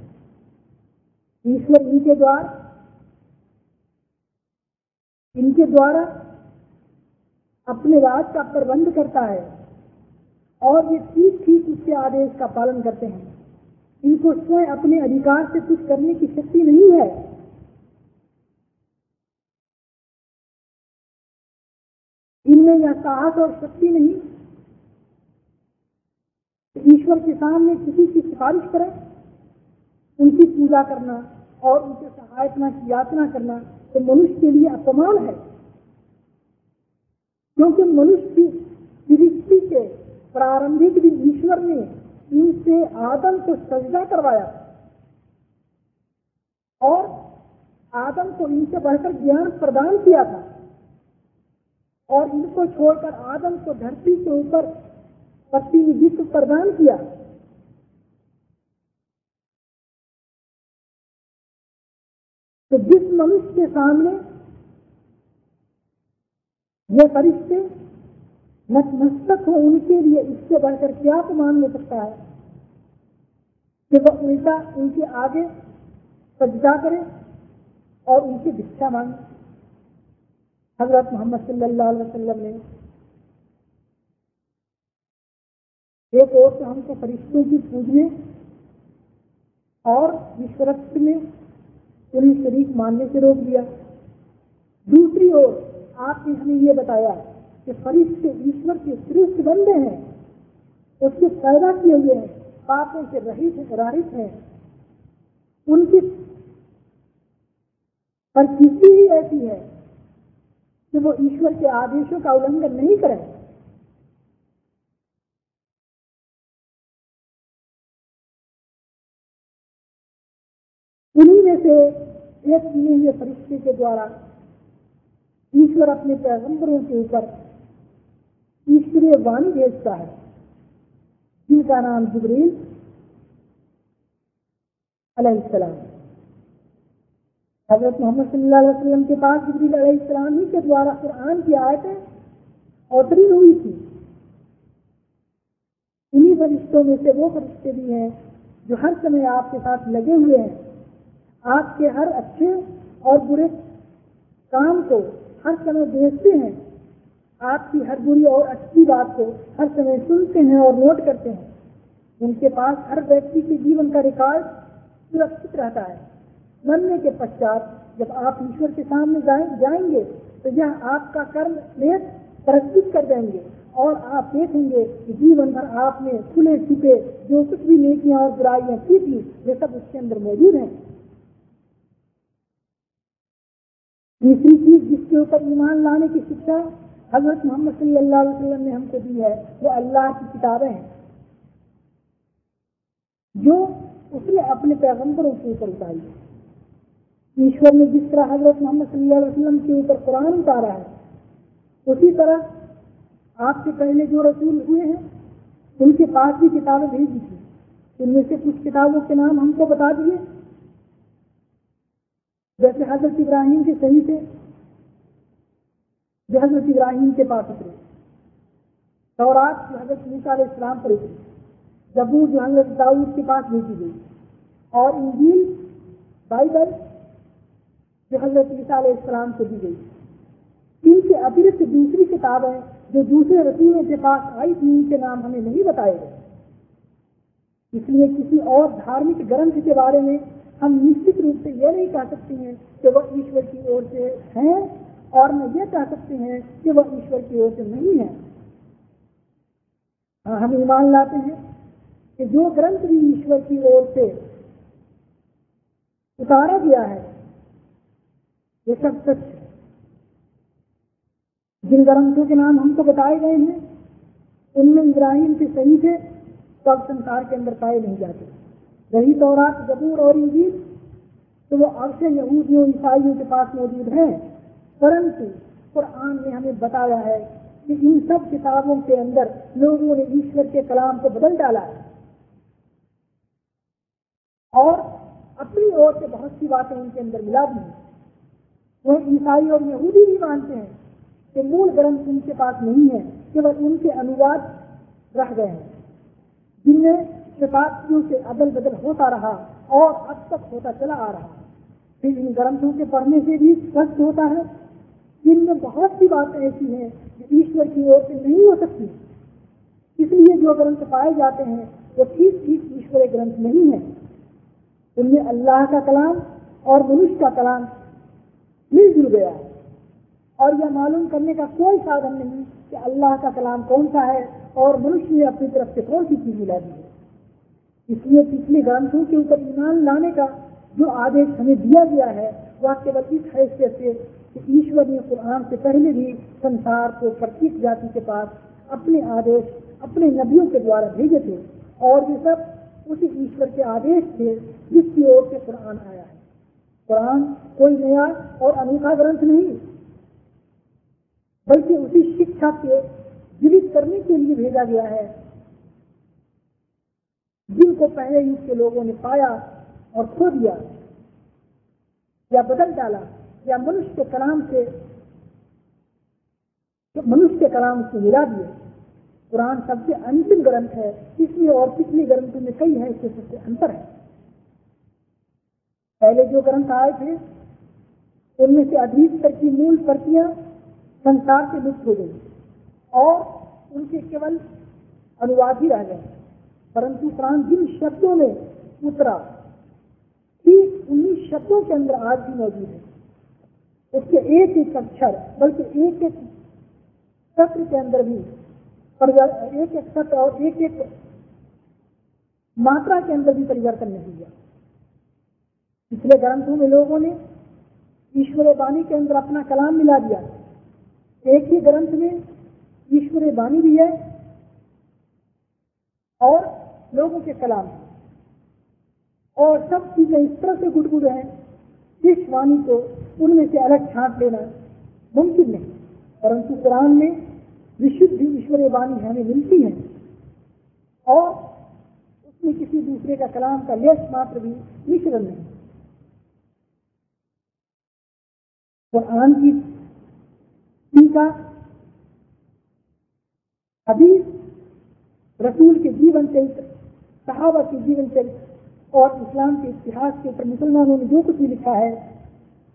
ईश्वर इनके द्वारा इनके द्वारा अपने राज का प्रबंध करता है और ये ठीक ठीक उसके आदेश का पालन करते हैं। इनको स्वयं अपने अधिकार से कुछ करने की शक्ति नहीं है। यह साहस और शक्ति नहीं। ईश्वर के सामने किसी की सिफारिश करें, उनकी पूजा करना और उनके सहायता की याचना करना तो मनुष्य के लिए अपमान है। क्योंकि मनुष्य की सृष्टि के प्रारंभिक दिन ईश्वर ने इनसे आदम को सजदा करवाया और आदम को इनसे बढ़कर ज्ञान प्रदान किया था। और इनको छोड़कर आदम को धरती के ऊपर प्रतिनिधित्व प्रदान किया। तो जिस मनुष्य के सामने ये फरिश्ते नतमस्तक हो, उनके लिए इससे बढ़कर क्या अपमान हो सकता है? कि वह उल्टा उनके आगे सज्जा करे और उनकी भिक्षा मांगे। हज़रत मोहम्मद सल्लल्लाहु अलैहि वसल्लम ने एक और तो हमको फरिश्तों की पूजने और ईश्वरत्व में उन्हें शरीक मानने से रोक दिया। दूसरी ओर आपने हमें ये बताया कि फरिश्ते ईश्वर के श्रेष्ठ बंदे हैं, उसके पैदा किए हुए हैं पापों से रहित राहित हैं। उनकी पर किसी ही ऐसी है कि वो ईश्वर के आदेशों का उल्लंघन नहीं करें। उन्हीं में से एक चुने हुए फरिश्ते के द्वारा ईश्वर अपने पैगंबरों के ऊपर ईश्वरीय वाणी भेजता है, जिनका नाम जुबरील अलैहिस्सलाम। हज़रत मोहम्मद वसल्लम के पास जबरील अलैहिस्सलाम ही के द्वारा कुरान की आयतें अवतरीन हुई थी। इन्हीं फरिश्तों में से वो फरिश्ते भी हैं जो हर समय आपके साथ लगे हुए हैं। आपके हर अच्छे और बुरे काम को हर समय देखते हैं। आपकी हर बुरी और अच्छी बात को हर समय सुनते हैं और नोट करते हैं। उनके पास हर व्यक्ति के जीवन का रिकॉर्ड सुरक्षित रहता है। मरने के पश्चात जब आप ईश्वर के सामने जाएँगे तो यह आपका कर्म नेत प्रस्तुत कर देंगे और आप देखेंगे कि जीवन भर आपने खुले छुपे जो कुछ भी नेकियाँ और बुराइयाँ की थी, वे सब उसके अंदर मौजूद हैं। तीसरी चीज़ जिसके ऊपर ईमान लाने की शिक्षा हज़रत मोहम्मद सल्लल्लाहु अलैहि वसल्लम ने हमको दी है, वो अल्लाह की किताबें हैं, जो उसने अपने पैगंबरों के ऊपर उतारी है। ईश्वर ने जिस तरह हज़रत मोहम्मद वसल्लम के ऊपर कुरान उतारा है, उसी तरह आपके पहले जो रसूल हुए हैं, उनके पास भी किताबें भेजी थी उनमें से कुछ किताबों के नाम हमको बता दिए। जैसे हज़रत इब्राहिम के सही थे, जो हज़रत इब्राहिम के पास उतरे। तौरात जो हज़रत मूसा इस्लाम पर उतरी। जबूर जो हज़रत दाऊद के पास भेजी गई। और इंजील, बाइबल जो हज़रत ईसा इस्लाम को दी गई। इनके अतिरिक्त दूसरी किताबें जो दूसरे रसीलों के पास आई थी उनके नाम हमें नहीं बताए गए। इसलिए किसी और धार्मिक ग्रंथ के बारे में हम निश्चित रूप से यह नहीं कह सकते हैं कि वह ईश्वर की ओर से हैं और न यह कह सकते हैं कि वह ईश्वर की ओर से नहीं है। हाँ, हम ईमान लाते हैं कि जो ग्रंथ भी ईश्वर की ओर से उतारा गया है ये सब सच जिन ग्रंथों के नाम हमको बताए गए हैं, उनमें इब्राहिम के सही से सब संसार के अंदर पाए नहीं जाते। रही तौरात जबूर और इंजील तो वो अवश्य यहूदियों, ईसाइयों के पास मौजूद है। परंतु कुरान ने हमें बताया है कि इन सब किताबों के अंदर लोगों ने ईश्वर के कलाम को बदल डाला है। और अपनी ओर से बहुत सी बातें उनके अंदर मिला दी वो ईसाई और यहूदी भी मानते हैं कि मूल ग्रंथ उनके पास नहीं है, केवल उनके अनुवाद रह गए हैं, जिनमें शताब्दियों से अदल बदल होता रहा और अब तक होता चला आ रहा फिर इन ग्रंथों के पढ़ने से भी स्पष्ट होता है जिनमें बहुत सी बातें ऐसी हैं जो ईश्वर की ओर से नहीं हो सकती। इसलिए जो ग्रंथ पाए जाते हैं, वो ठीक ठीक ईश्वर ग्रंथ नहीं है। उनमें अल्लाह का कलाम और मनुष्य का कलाम मिलजुल गया है। और यह मालूम करने का कोई साधन नहीं कि अल्लाह का कलाम कौन सा है और मनुष्य ने अपनी तरफ़ से कौन सी चीज़ मिला दी है। इसलिए पिछले ग्रंथों के ऊपर ईमान लाने का जो आदेश हमें दिया गया है, वह केवल इस हैसियत से कि ईश्वर ने कुरान से पहले भी संसार को प्रत्येक जाति के पास अपने आदेश, अपने नबियों के द्वारा भेजे थे और ये सब उसी ईश्वर के आदेश थे जिसकी ओर से कुरान आया। कुरान कोई नया और अनूठा ग्रंथ नहीं। बल्कि उसी शिक्षा के जीवित करने के लिए भेजा गया है, जिनको पहले युग के लोगों ने पाया और खो दिया, या बदल डाला, या मनुष्य के कलाम से, मनुष्य के कलाम से मिला दिए कुरान सबसे अंतिम ग्रंथ है इसलिए और पिछले ग्रंथों में कई है इससे सबसे अंतर है। पहले जो ग्रंथ आए थे, उनमें से अधिकतर की मूल प्रतियाँ संसार से लुप्त हो गई और उनके केवल अनुवाद ही रह गए। परंतु प्राण जिन शब्दों में उतरा ठीक उन्हीं शब्दों के अंदर आज भी मौजूद है। उसके एक एक अक्षर, बल्कि एक एक सत्र के अंदर भी एक एक सत्र और एक एक मात्रा के अंदर भी परिवर्तन नहीं हुआ। पिछले ग्रंथों में लोगों ने ईश्वर वाणी के अंदर अपना कलाम मिला दिया। एक ही ग्रंथ में ईश्वर वाणी भी है और लोगों के कलाम। और सब चीज़ें इस तरह से गुड़गुड़ हैं। इस वाणी को उनमें से अलग छांट लेना मुमकिन नहीं। परंतु कुरान में विशुद्ध ईश्वर वाणी हमें मिलती है और उसमें किसी दूसरे का कलाम का लेस मात्र भी मिश्रण नहीं। कुरान की टीका हदीस रसूल के जीवन चरित्र, सहाबा के जीवन चरित्र और इस्लाम के इतिहास के ऊपर मुसलमानों ने जो कुछ भी लिखा है,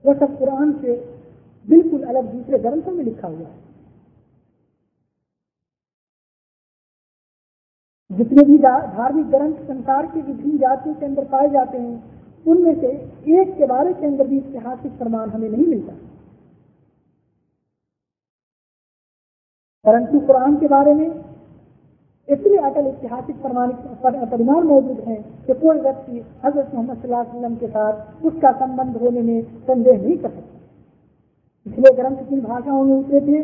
वह सब कुरान से बिल्कुल अलग दूसरे ग्रंथों में लिखा हुआ है। जितने भी धार्मिक ग्रंथ संसार के विभिन्न जातियों के अंदर पाए जाते हैं उनमें से एक के बारे के अंदर भी ऐतिहासिक प्रमाण हमें नहीं मिलता। परंतु कुरान के बारे में इतने अटल ऐतिहासिक परिमाण मौजूद हैं कि कोई व्यक्ति हज़रत मोहम्मद वसल्लम के साथ उसका संबंध होने में संदेह नहीं कर सकता। पिछले ग्रंथ किन भाषाओं में उतरे थे,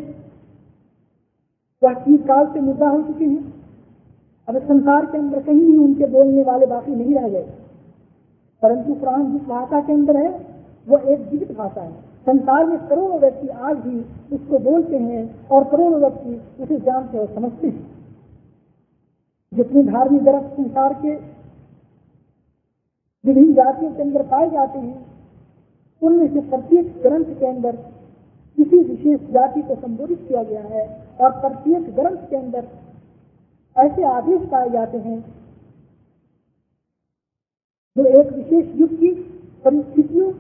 वह तीस काल से मुद्दा हो चुके हैं। अब संसार के अंदर कहीं भी उनके बोलने वाले बाकी नहीं रह गए। परंतु कुरान जिस भाषा के अंदर है, वो एक जीवित भाषा है। संसार में करोड़ों व्यक्ति आज भी उसको बोलते हैं और करोड़ों व्यक्ति उसे जानते और समझते हैं। जितने धार्मिक ग्रंथ संसार के विभिन्न जातियों के अंदर पाए जाते हैं, उनमें से प्रत्येक ग्रंथ के अंदर किसी विशेष जाति को संबोधित किया गया है और प्रत्येक ग्रंथ के अंदर ऐसे आदेश पाए जाते हैं जो एक विशेष युग की परिस्थितियों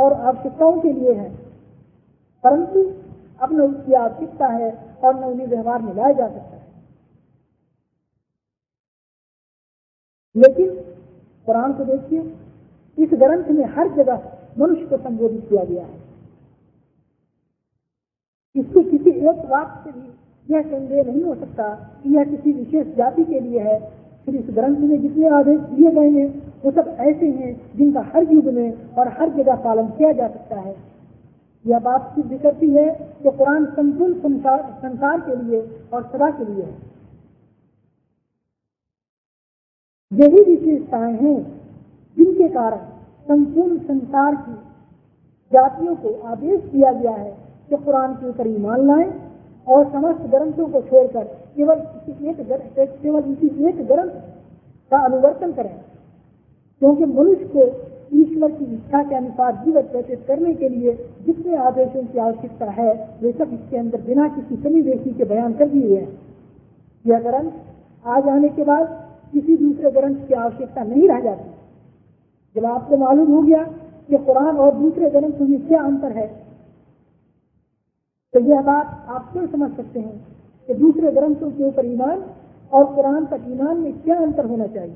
और आवश्यकताओं के लिए है। परंतु अब न उसकी आवश्यकता है और न उन्हें व्यवहार में लाया जा सकता है। लेकिन कुरान को देखिए, इस ग्रंथ में हर जगह मनुष्य को संबोधित किया गया है। इसके किसी एक वाक्य से भी यह संदेह नहीं हो सकता कि यह किसी विशेष जाति के लिए है फिर इस ग्रंथ में जितने आदेश दिए गए हैं वो सब ऐसे हैं जिनका हर युग में और हर जगह पालन किया जा सकता है। यह बात सिद्ध करती है कि कुरान संपूर्ण संसार, के लिए और सदा के लिए है। यही विशेषताएँ हैं जिनके कारण संपूर्ण संसार की जातियों को आदेश दिया गया है कि कुरान के ऊपर ईमान लाएँ और समस्त ग्रंथों को छोड़कर केवल किसी एक केवल किसी एक ग्रंथ का अनुवर्तन करें। क्योंकि मनुष्य को ईश्वर की इच्छा के अनुसार जीवन व्यतीत करने के लिए जितने आदेशों की आवश्यकता है, वे सब इसके अंदर बिना किसी कमी बेसी के बयान कर दिए हैं। यह ग्रंथ आ जाने के बाद किसी दूसरे ग्रंथ की आवश्यकता नहीं रह जाती। जब आपको मालूम हो गया कि कुरान और दूसरे ग्रंथों में क्या अंतर है तो यह बात आप क्यों समझ सकते हैं? कि दूसरे ग्रंथों के ऊपर ईमान और कुरान तक ईमान में क्या अंतर होना चाहिए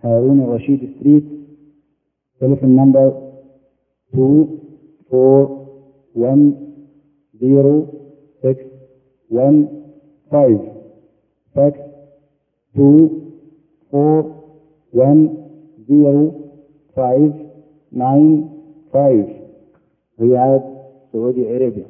Harun al Rashid street telephone number 2410615 fax 2410595 Riyadh Saudi Arabia